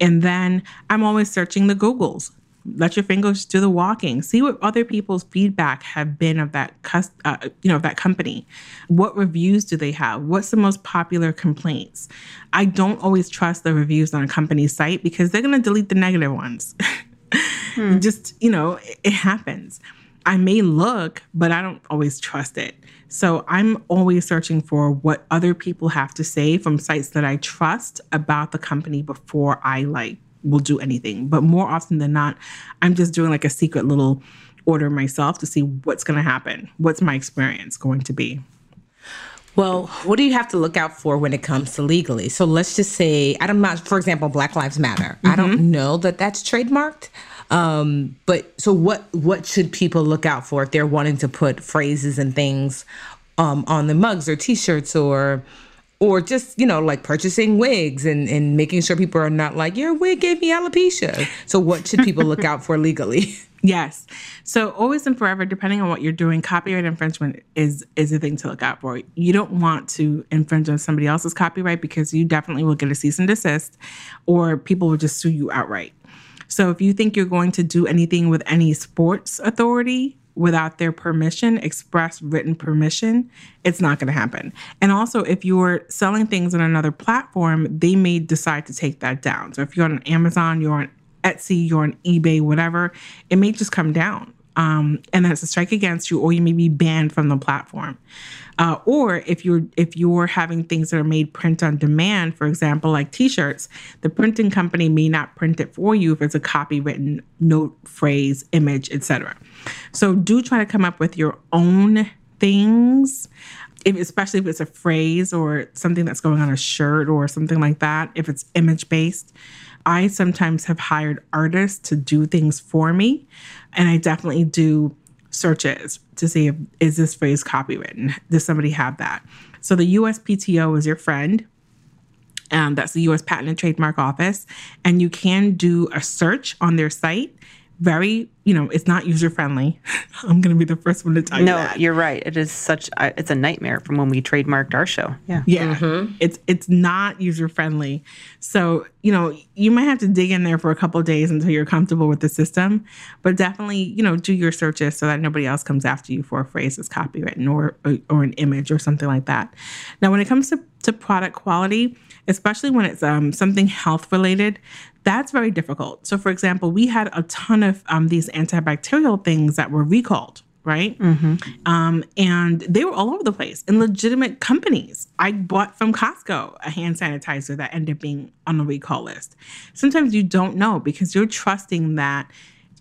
And then I'm always searching the Googles. Let your fingers do the walking. See what other people's feedback have been of that, cus- uh, you know, of that company. What reviews do they have? What's the most popular complaints? I don't always trust the reviews on a company's site because they're going to delete the negative ones. Just, you know, it, it happens. I may look, but I don't always trust it. So I'm always searching for what other people have to say from sites that I trust about the company before I like will do anything. But more often than not, I'm just doing like a secret little order myself to see what's going to happen. What's my experience going to be? Well, what do you have to look out for when it comes to legally? So let's just say, I don't know, for example, Black Lives Matter. I don't know that that's trademarked. Um, but so what what should people look out for if they're wanting to put phrases and things um, on the mugs or t-shirts or or just, you know, like purchasing wigs and, and making sure people are not like, your wig gave me alopecia. So what should people look out for legally? Yes. So always and forever, depending on what you're doing, copyright infringement is is a thing to look out for. You don't want to infringe on somebody else's copyright because you definitely will get a cease and desist, or people will just sue you outright. So if you think you're going to do anything with any sports authority without their permission, express written permission, it's not going to happen. And also, if you're selling things on another platform, they may decide to take that down. So if you're on Amazon, you're on Etsy, you're on eBay, whatever, it may just come down. Um, and that's a strike against you, or you may be banned from the platform. Uh, or if you're if you're having things that are made print on demand, for example, like T-shirts, the printing company may not print it for you if it's a copywritten note, phrase, image, etc. So do try to come up with your own things if, especially if it's a phrase or something that's going on a shirt or something like that, if it's image based. I sometimes have hired artists to do things for me, and I definitely do searches to see if is this phrase copywritten. Does somebody have that? So the USPTO is your friend. and that's the US Patent and Trademark Office. And you can do a search on their site very, you know, it's not user friendly. I'm going to be the first one to tell no, you No, you're right. It is such. I- It's a nightmare from when we trademarked our show. Yeah. Yeah, it's it's not user friendly. So you know you might have to dig in there for a couple of days until you're comfortable with the system. But definitely, you know, do your searches so that nobody else comes after you for a phrase that's copywritten or or, or an image or something like that. Now, when it comes to to product quality, especially when it's um, something health related, that's very difficult. So, for example, we had a ton of um, these antibacterial things that were recalled right? Um, and they were all over the place in legitimate companies. I bought from Costco a hand sanitizer that ended up being on the recall list. Sometimes you don't know because you're trusting that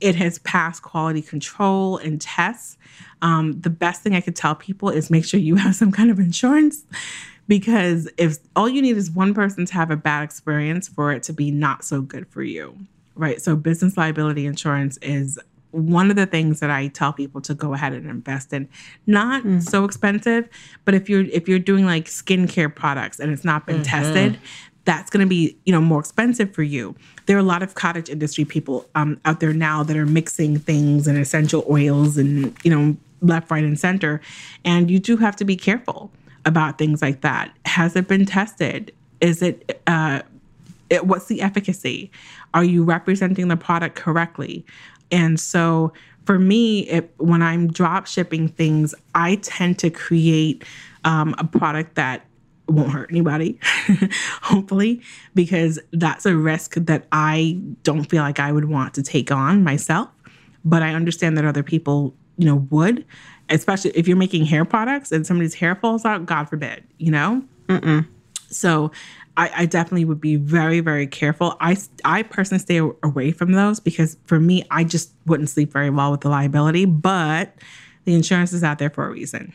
it has passed quality control and tests. Um, the best thing I could tell people is make sure you have some kind of insurance because if all you need is one person to have a bad experience for it to be not so good for you, right? So, business liability insurance is one of the things that I tell people to go ahead and invest in. Not so expensive, but if you're if you're doing like skincare products and it's not been tested, that's going to be you know more expensive for you. There are a lot of cottage industry people um, out there now that are mixing things and essential oils and you know left, right, and center, and you do have to be careful about things like that. Has it been tested? Is it uh, it, what's the efficacy? Are you representing the product correctly? And so for me, it, when I'm drop shipping things, I tend to create um, a product that won't hurt anybody, hopefully, because that's a risk that I don't feel like I would want to take on myself. But I understand that other people, you know, would, especially if you're making hair products and somebody's hair falls out, God forbid, you know? So I, I definitely would be very, very careful. I, I personally stay away from those because for me, I just wouldn't sleep very well with the liability, but the insurance is out there for a reason.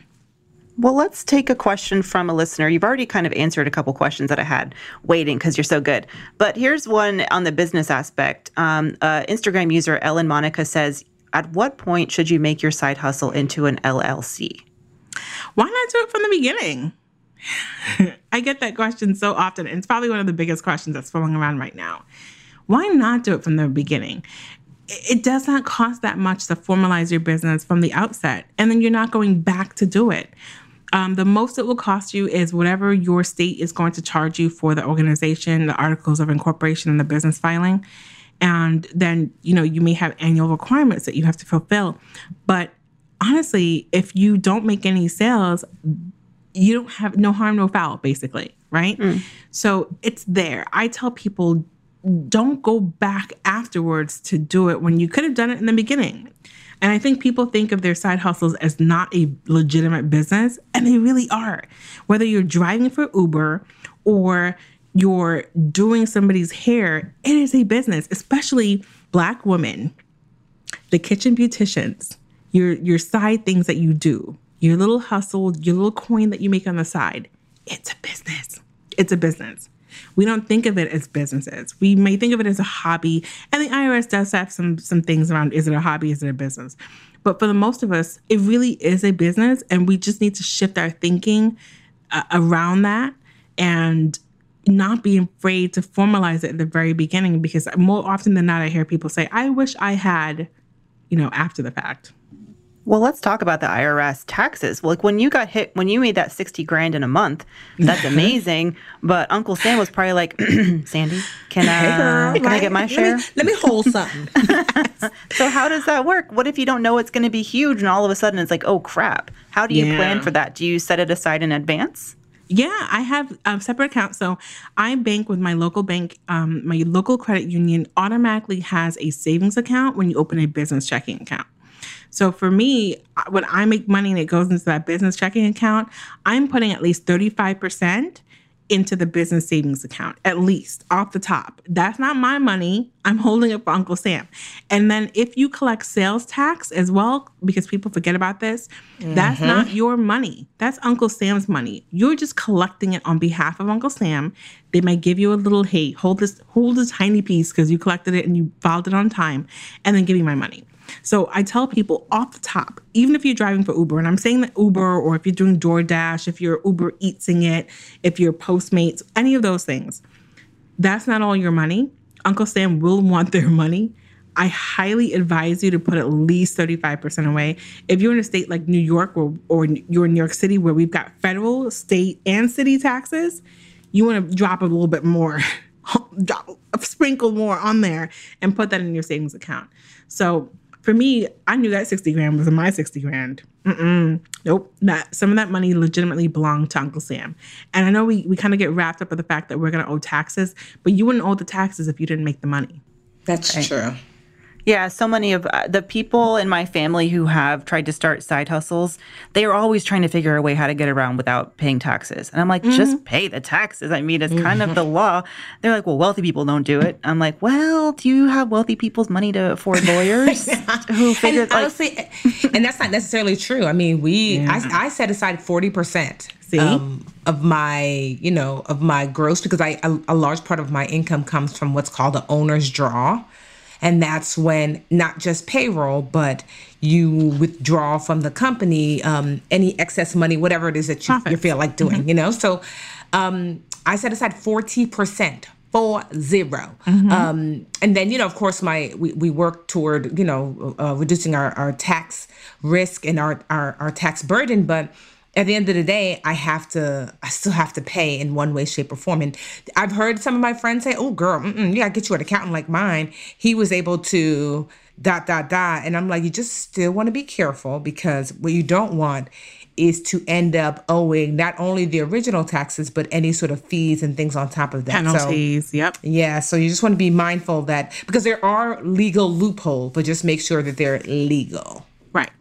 Well, let's take a question from a listener. You've already kind of answered a couple questions that I had waiting because you're so good. But here's one on the business aspect. Um, uh, Instagram user Ellen Monica says, "At what point should you make your side hustle into an LLC?" Why not do it from the beginning? I get that question so often, and it's probably one of the biggest questions that's flowing around right now. Why not do it from the beginning? It does not cost that much to formalize your business from the outset, and then you're not going back to do it. Um, the most it will cost you is whatever your state is going to charge you for the organization, the articles of incorporation, and the business filing. And then, you know, you may have annual requirements that you have to fulfill. But honestly, if you don't make any sales, you don't have no harm, no foul, basically, right? Mm. So it's there. I tell people don't go back afterwards to do it when you could have done it in the beginning. And I think people think of their side hustles as not a legitimate business, and they really are. Whether you're driving for Uber or you're doing somebody's hair, it is a business, especially Black women the kitchen beauticians, your your side things that you do, your little hustle, your little coin that you make on the side. It's a business. It's a business. We don't think of it as businesses. We may think of it as a hobby, and the IRS does have some some things around is it a hobby, is it a business? But for the most of us, it really is a business, and we just need to shift our thinking uh, around that and not be afraid to formalize it at the very beginning because more often than not I hear people say, I wish I had, you know, after the fact. Well, let's talk about the IRS taxes. Like when you got hit, when you made that 60 grand in a month, that's amazing. but Uncle Sam was probably like, Sandy, can, uh, can I get my Let share? Me, let me hold something. So how does that work? What if you don't know it's going to be huge and all of a sudden it's like, oh crap? How do you Yeah. plan for that? Do you set it aside in advance? Yeah, I have a separate account. So I bank with my local bank. Um, my local credit union automatically has a savings account when you open a business checking account. So for me, when I make money and it goes into that business checking account, I'm putting at least 35% into the business savings account, at least off the top. That's not my money. I'm holding it for Uncle Sam. And then if you collect sales tax as well, because people forget about this, mm-hmm. that's not your money. That's Uncle Sam's money. You're just collecting it on behalf of Uncle Sam. They might give you a little, hey, hold this, hold a tiny piece because you collected it and you filed it on time, and then give me my money. So I tell people off the top, even if you're driving for Uber, and I'm saying that Uber or if you're doing DoorDash, if you're Uber Eatsing it, if you're Postmates, any of those things, that's not all your money. Uncle Sam will want their money. I highly advise you to put at least 35% away. If you're in a state like New York or, or you're in New York City where we've got federal, state, and city taxes, you want to drop a little bit more, drop, sprinkle more on there and put that in your savings account. So for me, I knew that 60 grand was my 60 grand. Mm-mm. Nope. That some of that money legitimately belonged to Uncle Sam. And I know we, we kind of get wrapped up with the fact that we're going to owe taxes, but you wouldn't owe the taxes if you didn't make the money. That's right? true. Yeah, so many of uh, the people in my family who have tried to start side hustles, they are always trying to figure a way how to get around without paying taxes. And I'm like, mm-hmm. just pay the taxes. I mean, it's mm-hmm. kind of the law. They're like, well, wealthy people don't do it. I'm like, well, do you have wealthy people's money to afford lawyers who figure and, like, honestly, and that's not necessarily true. I mean, we yeah. I, I set aside 40%. Um, of my, you know, of my gross because I a, a large part of my income comes from what's called the owner's draw. And that's when not just payroll, but you withdraw from the company um, any excess money, whatever it is that you, you feel like doing, mm-hmm. you know? So um, I set aside 40% four zero. Mm-hmm. Um, and then, you know, of course, my we, we work toward, you know, uh, reducing our, our tax risk and our, our, our tax burden. But at the end of the day, I have to, I still have to pay in one way, shape, or form. And I've heard some of my friends say, "Oh, girl, you gotta get you an accountant like mine. He was able to dot dot dot." And I'm like, you just still want to be careful because what you don't want is to end up owing not only the original taxes but any sort of fees and things on top of that. Penalties. So, yep. Yeah. So you just want to be mindful that because there are legal loopholes, but just make sure that they're legal. Right.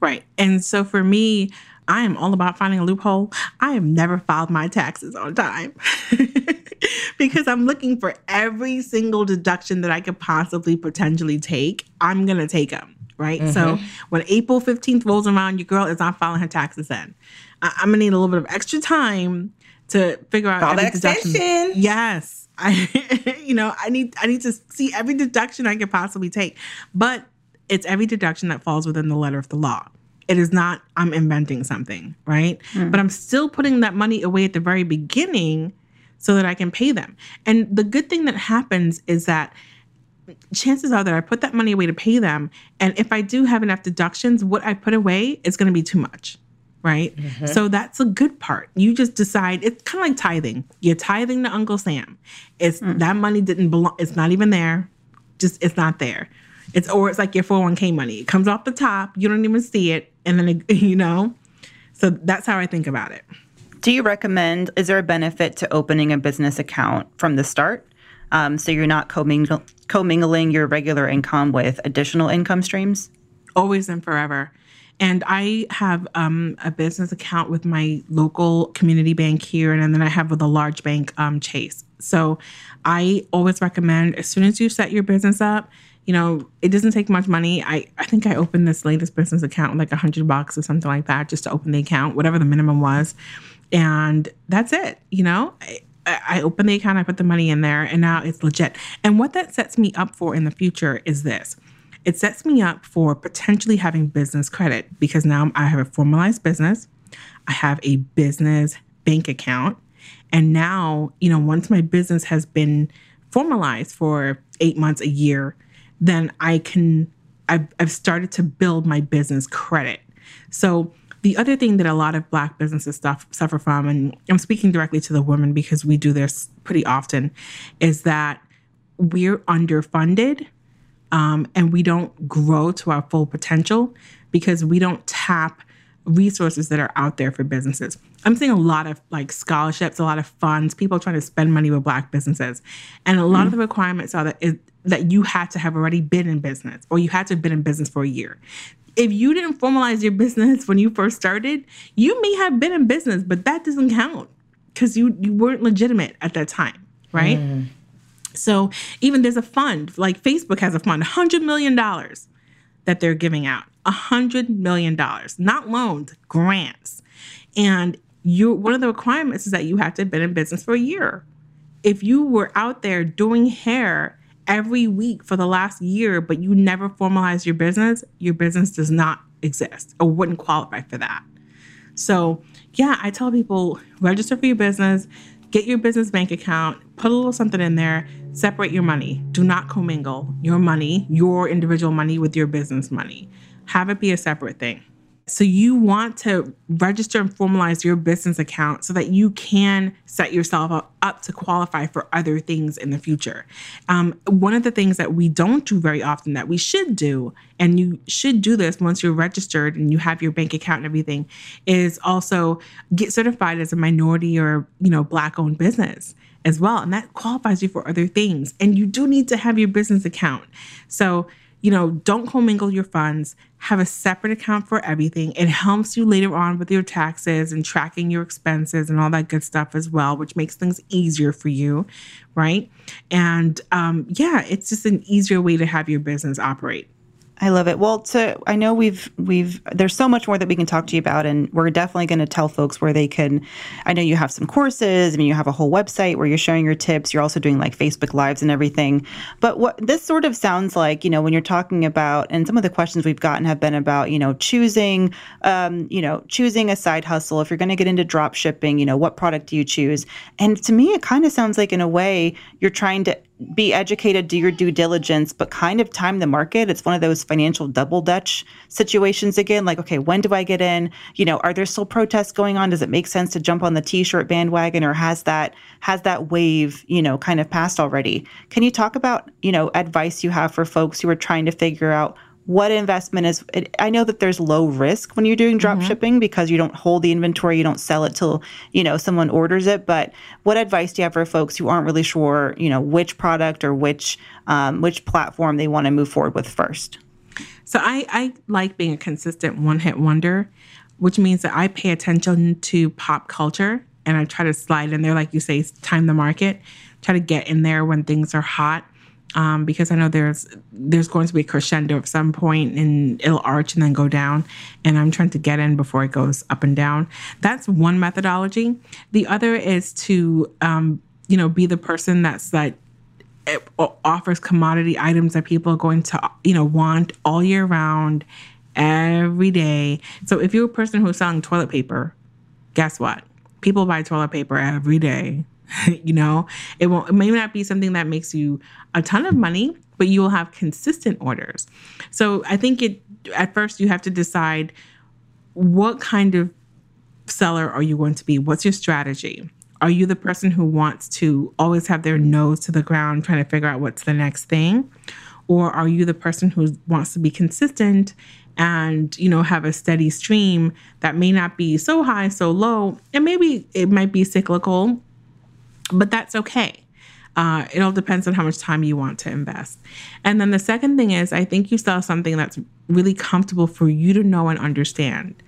Right. And so for me, I am all about finding a loophole. I have never filed my taxes on time because I'm looking for every single deduction that I could possibly potentially take. I'm going to take them. Right. Mm-hmm. So when April 15th rolls around, your girl is not filing her taxes then. I- am going to need a little bit of extra time to figure out All every deduction. Yes. I, you know, I need I need to see every deduction I could possibly take, but it's every deduction that falls within the letter of the law. It is not, I'm inventing something, right? Mm. But I'm still putting that money away at the very beginning so that I can pay them. And the good thing that happens is that chances are that I put that money away to pay them. And if I do have enough deductions, what I put away is going to be too much. Right. Mm-hmm. So that's a good part. You just decide it's kind of like tithing. You're tithing to Uncle Sam. It's mm. that money didn't belong, it's not even there. Just it's not there. It's or it's like your 401k money. It comes off the top, you don't even see it, and then it, you know. So that's how I think about it. Do you recommend? Is there a benefit to opening a business account from the start, um, so you're not commingle, commingling your regular income with additional income streams? Always and forever. And I have um, a business account with my local community bank here, and then I have with a large bank, um, Chase. So I always recommend as soon as you set your business up, you know, it doesn't take much money. I, I think I opened this latest business account with like a hundred bucks or something like that just to open the account, whatever the minimum was. And that's it. You know, I, I opened the account, I put the money in there, and now it's legit. And what that sets me up for in the future is this it sets me up for potentially having business credit because now I have a formalized business, I have a business bank account. And now, you know, once my business has been formalized for eight months, a year, then I can, I've, I've started to build my business credit. So the other thing that a lot of Black businesses stuff, suffer from, and I'm speaking directly to the women because we do this pretty often, is that we're underfunded um, and we don't grow to our full potential because we don't tap resources that are out there for businesses. I'm seeing a lot of like scholarships, a lot of funds, people trying to spend money with black businesses. And a lot mm-hmm. of the requirements are that it, that you had to have already been in business or you had to have been in business for a year. If you didn't formalize your business when you first started, you may have been in business, but that doesn't count because you you weren't legitimate at that time, right? Mm. So even there's a fund like Facebook has a fund, hundred million dollars that they're giving out, a hundred million dollars, not loans, grants, and you one of the requirements is that you have to have been in business for a year. If you were out there doing hair every week for the last year, but you never formalized your business, your business does not exist or wouldn't qualify for that. So, yeah, I tell people register for your business, get your business bank account, put a little something in there, separate your money. Do not commingle your money, your individual money, with your business money. Have it be a separate thing. So you want to register and formalize your business account so that you can set yourself up, to qualify for other things in the future. Um, one of the things that we don't do very often that we should do, and you should do this once you're registered and you have your bank account and everything, is also get certified as a minority or you know black owned business as well, and that qualifies you for other things. And you do need to have your business account. So you know, don't commingle your funds. Have a separate account for everything. It helps you later on with your taxes and tracking your expenses and all that good stuff as well, which makes things easier for you, right? And um, yeah, it's just an easier way to have your business operate. I love it. Well, to I know we've we've there's so much more that we can talk to you about, and we're definitely going to tell folks where they can. I know you have some courses. I mean, you have a whole website where you're sharing your tips. You're also doing like Facebook lives and everything. But what this sort of sounds like, you know, when you're talking about, and some of the questions we've gotten have been about, you know, choosing, um, you know, choosing a side hustle. If you're going to get into drop shipping, you know, what product do you choose? And to me, it kind of sounds like in a way you're trying to be educated, do your due diligence, but kind of time the market. It's one of those financial double dutch situations again. Like, okay, when do I get in? You know, are there still protests going on? Does it make sense to jump on the t-shirt bandwagon or has that has that wave, you know, kind of passed already? Can you talk about, you know, advice you have for folks who are trying to figure out what investment is it, i know that there's low risk when you're doing drop mm-hmm. shipping because you don't hold the inventory you don't sell it till you know someone orders it but what advice do you have for folks who aren't really sure you know which product or which um, which platform they want to move forward with first so i i like being a consistent one hit wonder which means that i pay attention to pop culture and i try to slide in there like you say time the market try to get in there when things are hot um, because I know there's there's going to be a crescendo at some point and it'll arch and then go down. And I'm trying to get in before it goes up and down. That's one methodology. The other is to um, you know be the person that's like offers commodity items that people are going to you know want all year round every day. So if you're a person who's selling toilet paper, guess what? People buy toilet paper every day. you know, it won't, it may not be something that makes you a ton of money, but you will have consistent orders. So I think it, at first, you have to decide what kind of seller are you going to be? What's your strategy? Are you the person who wants to always have their nose to the ground trying to figure out what's the next thing? Or are you the person who wants to be consistent and you know have a steady stream that may not be so high so low and maybe it might be cyclical but that's okay. Uh, it all depends on how much time you want to invest. And then the second thing is, I think you sell something that's really comfortable for you to know and understand.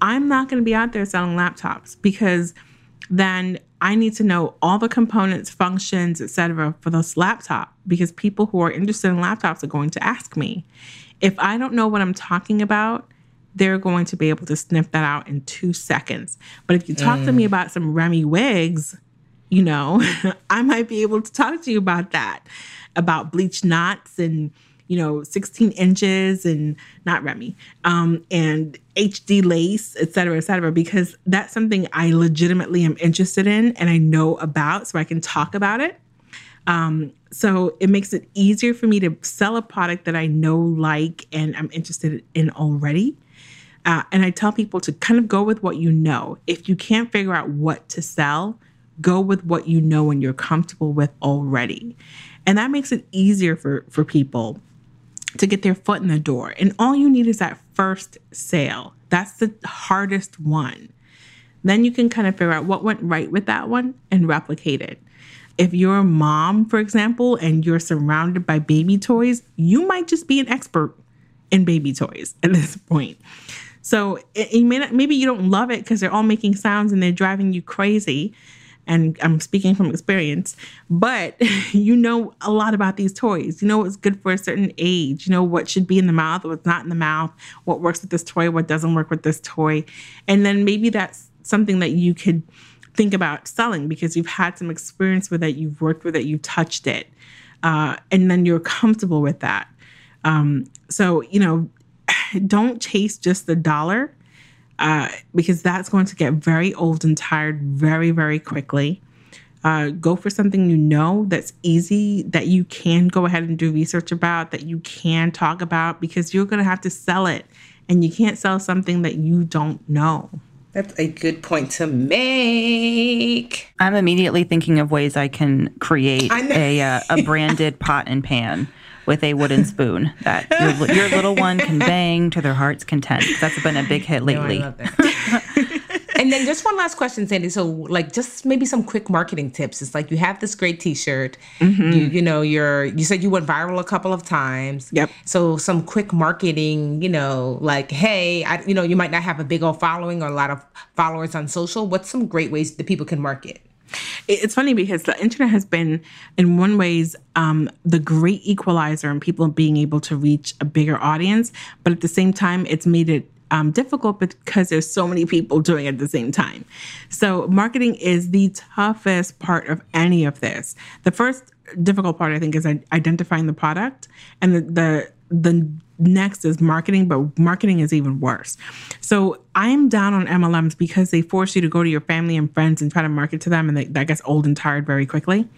I'm not going to be out there selling laptops because then I need to know all the components, functions, etc. for this laptop because people who are interested in laptops are going to ask me. If I don't know what I'm talking about, they're going to be able to sniff that out in two seconds. But if you talk mm. to me mm. about some Remy wigs, you know, I might be able to talk to you about that, about bleach knots and, you know, 16 inches and not Remy, um, and HD lace, et cetera, et cetera, because that's something I legitimately am interested in and I know about so I can talk about it. Um, so it makes it easier for me to sell a product that I know, like, and I'm interested in already. Uh, and I tell people to kind of go with what you know. If you can't figure out what to sell, go with what you know and you're comfortable with already. And that makes it easier for, for people to get their foot in the door. And all you need is that first sale. That's the hardest one. Then you can kind of figure out what went right with that one and replicate it. If you're a mom, for example, and you're surrounded by baby toys, you might just be an expert in baby toys at this point. So it, it may not, maybe you don't love it because they're all making sounds and they're driving you crazy and I'm speaking from experience, but you know a lot about these toys. You know what's good for a certain age. You know what should be in the mouth, what's not in the mouth, what works with this toy, what doesn't work with this toy. And then maybe that's something that you could think about selling because you've had some experience with it, you've worked with it, you've touched it, uh, and then you're comfortable with that. Um, so, you know, don't chase just the dollar uh, because that's going to get very old and tired very, very quickly. Uh, go for something you know that's easy, that you can go ahead and do research about, that you can talk about, because you're going to have to sell it. And you can't sell something that you don't know. That's a good point to make. I'm immediately thinking of ways I can create a, uh, a branded pot and pan with a wooden spoon that your, your little one can bang to their heart's content. That's been a big hit lately. No, and then just one last question, Sandy. So, like, just maybe some quick marketing tips. It's like you have this great T-shirt. Mm-hmm. You, you know, you're. You said you went viral a couple of times. Yep. So, some quick marketing. You know, like, hey, I, you know, you might not have a big old following or a lot of followers on social. What's some great ways that people can market? It's funny because the internet has been, in one ways, um, the great equalizer in people being able to reach a bigger audience. But at the same time, it's made it um, difficult because there's so many people doing it at the same time. So marketing is the toughest part of any of this. The first difficult part, I think, is identifying the product, and the the, the next is marketing, but marketing is even worse. So I'm down on MLMs because they force you to go to your family and friends and try to market to them, and they, that gets old and tired very quickly.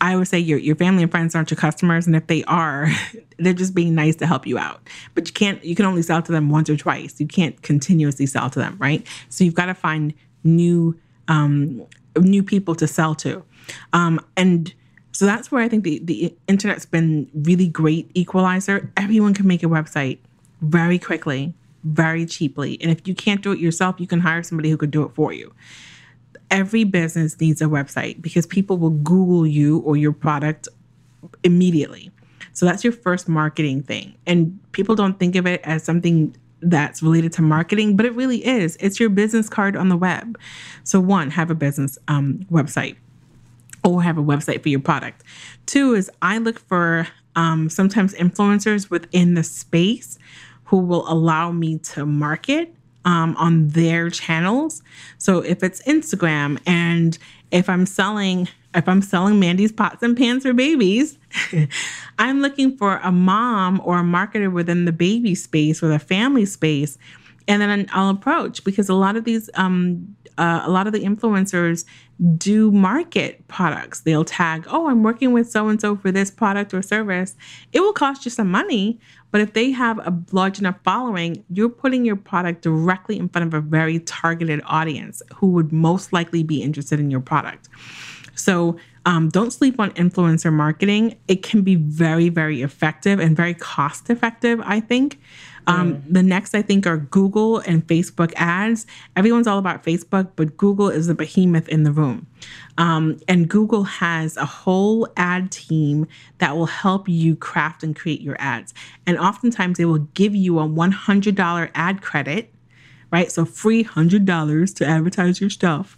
I would say your your family and friends aren't your customers, and if they are, they're just being nice to help you out. But you can't you can only sell to them once or twice. You can't continuously sell to them, right? So you've got to find new um, new people to sell to, um, and so that's where I think the, the internet's been really great equalizer. Everyone can make a website very quickly, very cheaply. And if you can't do it yourself, you can hire somebody who could do it for you. Every business needs a website because people will Google you or your product immediately. So that's your first marketing thing. And people don't think of it as something that's related to marketing, but it really is. It's your business card on the web. So, one, have a business um, website or have a website for your product. Two is I look for um, sometimes influencers within the space who will allow me to market um, on their channels. So if it's Instagram and if I'm selling if I'm selling Mandy's pots and pans for babies, I'm looking for a mom or a marketer within the baby space or the family space. And then I'll approach because a lot of these um, uh, a lot of the influencers do market products. They'll tag, oh, I'm working with so and so for this product or service. It will cost you some money, but if they have a large enough following, you're putting your product directly in front of a very targeted audience who would most likely be interested in your product. So um, don't sleep on influencer marketing. It can be very, very effective and very cost effective, I think. Um, mm. The next, I think, are Google and Facebook ads. Everyone's all about Facebook, but Google is the behemoth in the room. Um, and Google has a whole ad team that will help you craft and create your ads. And oftentimes, they will give you a $100 ad credit right? So free $100 to advertise your stuff.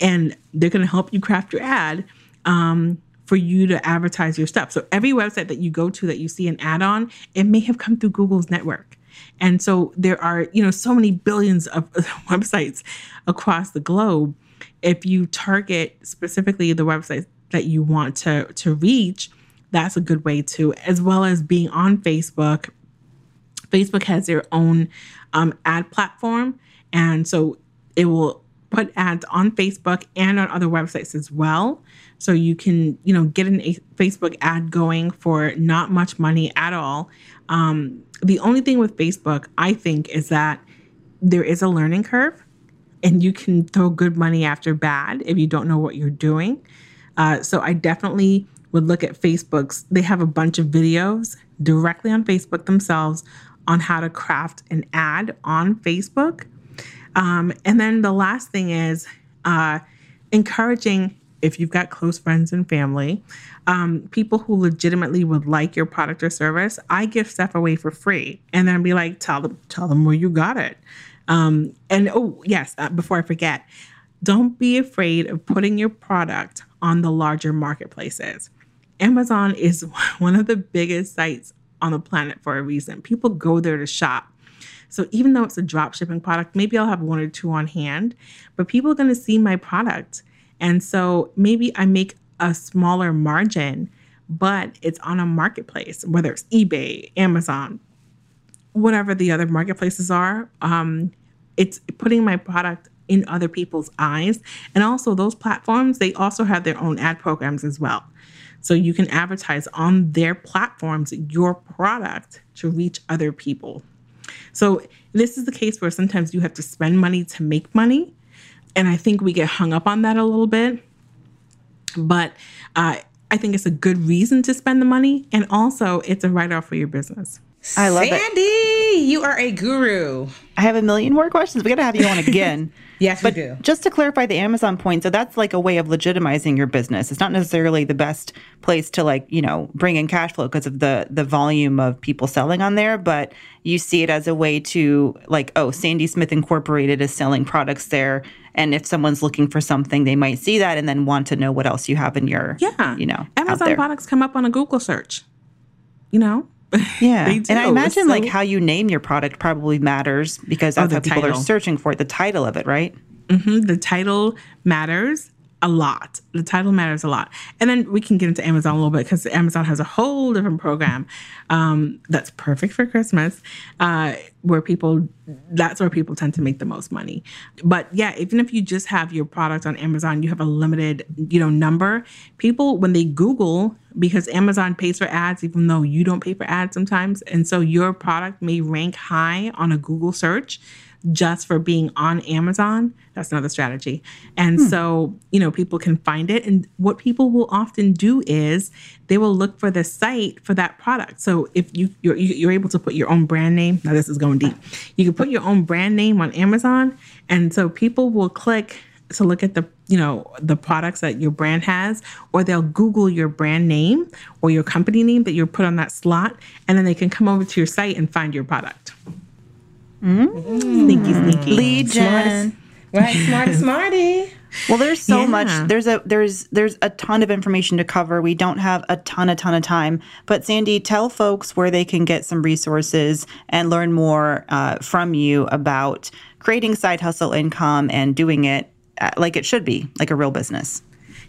And they're going to help you craft your ad um, for you to advertise your stuff. So every website that you go to that you see an ad on, it may have come through Google's network. And so there are, you know, so many billions of websites across the globe. If you target specifically the websites that you want to to reach, that's a good way to, as well as being on Facebook. Facebook has their own um, ad platform, and so it will put ads on Facebook and on other websites as well. So you can, you know, get an a Facebook ad going for not much money at all. Um, the only thing with Facebook, I think, is that there is a learning curve and you can throw good money after bad if you don't know what you're doing. Uh, so I definitely would look at Facebook's, they have a bunch of videos directly on Facebook themselves on how to craft an ad on Facebook. Um, and then the last thing is uh, encouraging if you've got close friends and family, um, people who legitimately would like your product or service, I give stuff away for free, and then be like, tell them, tell them where you got it. Um, and oh yes, uh, before I forget, don't be afraid of putting your product on the larger marketplaces. Amazon is one of the biggest sites on the planet for a reason. People go there to shop. So even though it's a drop shipping product, maybe I'll have one or two on hand, but people are going to see my product. And so maybe I make a smaller margin, but it's on a marketplace, whether it's eBay, Amazon, whatever the other marketplaces are. Um, it's putting my product in other people's eyes. And also, those platforms, they also have their own ad programs as well. So you can advertise on their platforms your product to reach other people. So this is the case where sometimes you have to spend money to make money. And I think we get hung up on that a little bit. But uh, I think it's a good reason to spend the money. And also, it's a write off for your business. I love Sandy, it. Sandy, you are a guru. I have a million more questions. We got to have you on again. yes, but we do. Just to clarify the Amazon point, so that's like a way of legitimizing your business. It's not necessarily the best place to like, you know, bring in cash flow because of the the volume of people selling on there, but you see it as a way to like, oh, Sandy Smith Incorporated is selling products there. And if someone's looking for something, they might see that and then want to know what else you have in your, yeah, you know, Amazon products come up on a Google search. You know, yeah. and I imagine so, like how you name your product probably matters because that's oh, how people title. are searching for it, the title of it, right? Mm-hmm. The title matters a lot. The title matters a lot. And then we can get into Amazon a little bit because Amazon has a whole different program um, that's perfect for Christmas, uh, where people, that's where people tend to make the most money. But yeah, even if you just have your product on Amazon, you have a limited, you know, number. People, when they Google, because Amazon pays for ads, even though you don't pay for ads sometimes. And so your product may rank high on a Google search just for being on Amazon. That's another strategy. And hmm. so, you know, people can find it. And what people will often do is they will look for the site for that product. So if you you're, you're able to put your own brand name, now this is going deep. You can put your own brand name on Amazon, and so people will click to look at the you know the products that your brand has or they'll google your brand name or your company name that you're put on that slot and then they can come over to your site and find your product Mm. Sneaky, sneaky. Lead gen. Right, smart, smarty. Well, there's so yeah. much. There's a there's there's a ton of information to cover. We don't have a ton a ton of time. But Sandy, tell folks where they can get some resources and learn more uh, from you about creating side hustle income and doing it uh, like it should be, like a real business.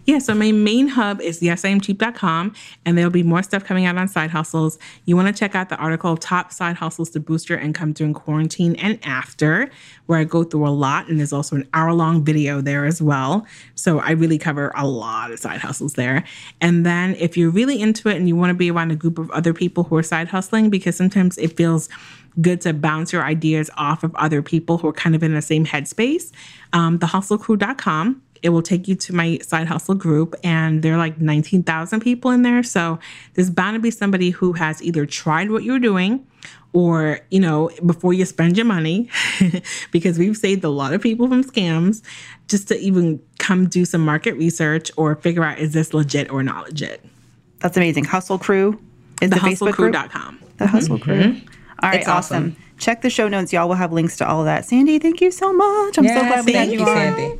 Yeah, so my main hub is yesimcheap.com, and there'll be more stuff coming out on side hustles. You want to check out the article Top Side Hustles to Boost Your Income During Quarantine and After, where I go through a lot, and there's also an hour long video there as well. So I really cover a lot of side hustles there. And then if you're really into it and you want to be around a group of other people who are side hustling, because sometimes it feels good to bounce your ideas off of other people who are kind of in the same headspace, um, thehustlecrew.com it will take you to my side hustle group and there are like 19,000 people in there. So there's bound to be somebody who has either tried what you're doing or, you know, before you spend your money, because we've saved a lot of people from scams just to even come do some market research or figure out is this legit or not legit. That's amazing. Hustle Crew is the, the Facebook group. The mm-hmm. Hustle Crew. Mm-hmm. All right, awesome. awesome. Check the show notes. Y'all will have links to all of that. Sandy, thank you so much. I'm yes, so glad we had you, you on. Sandy.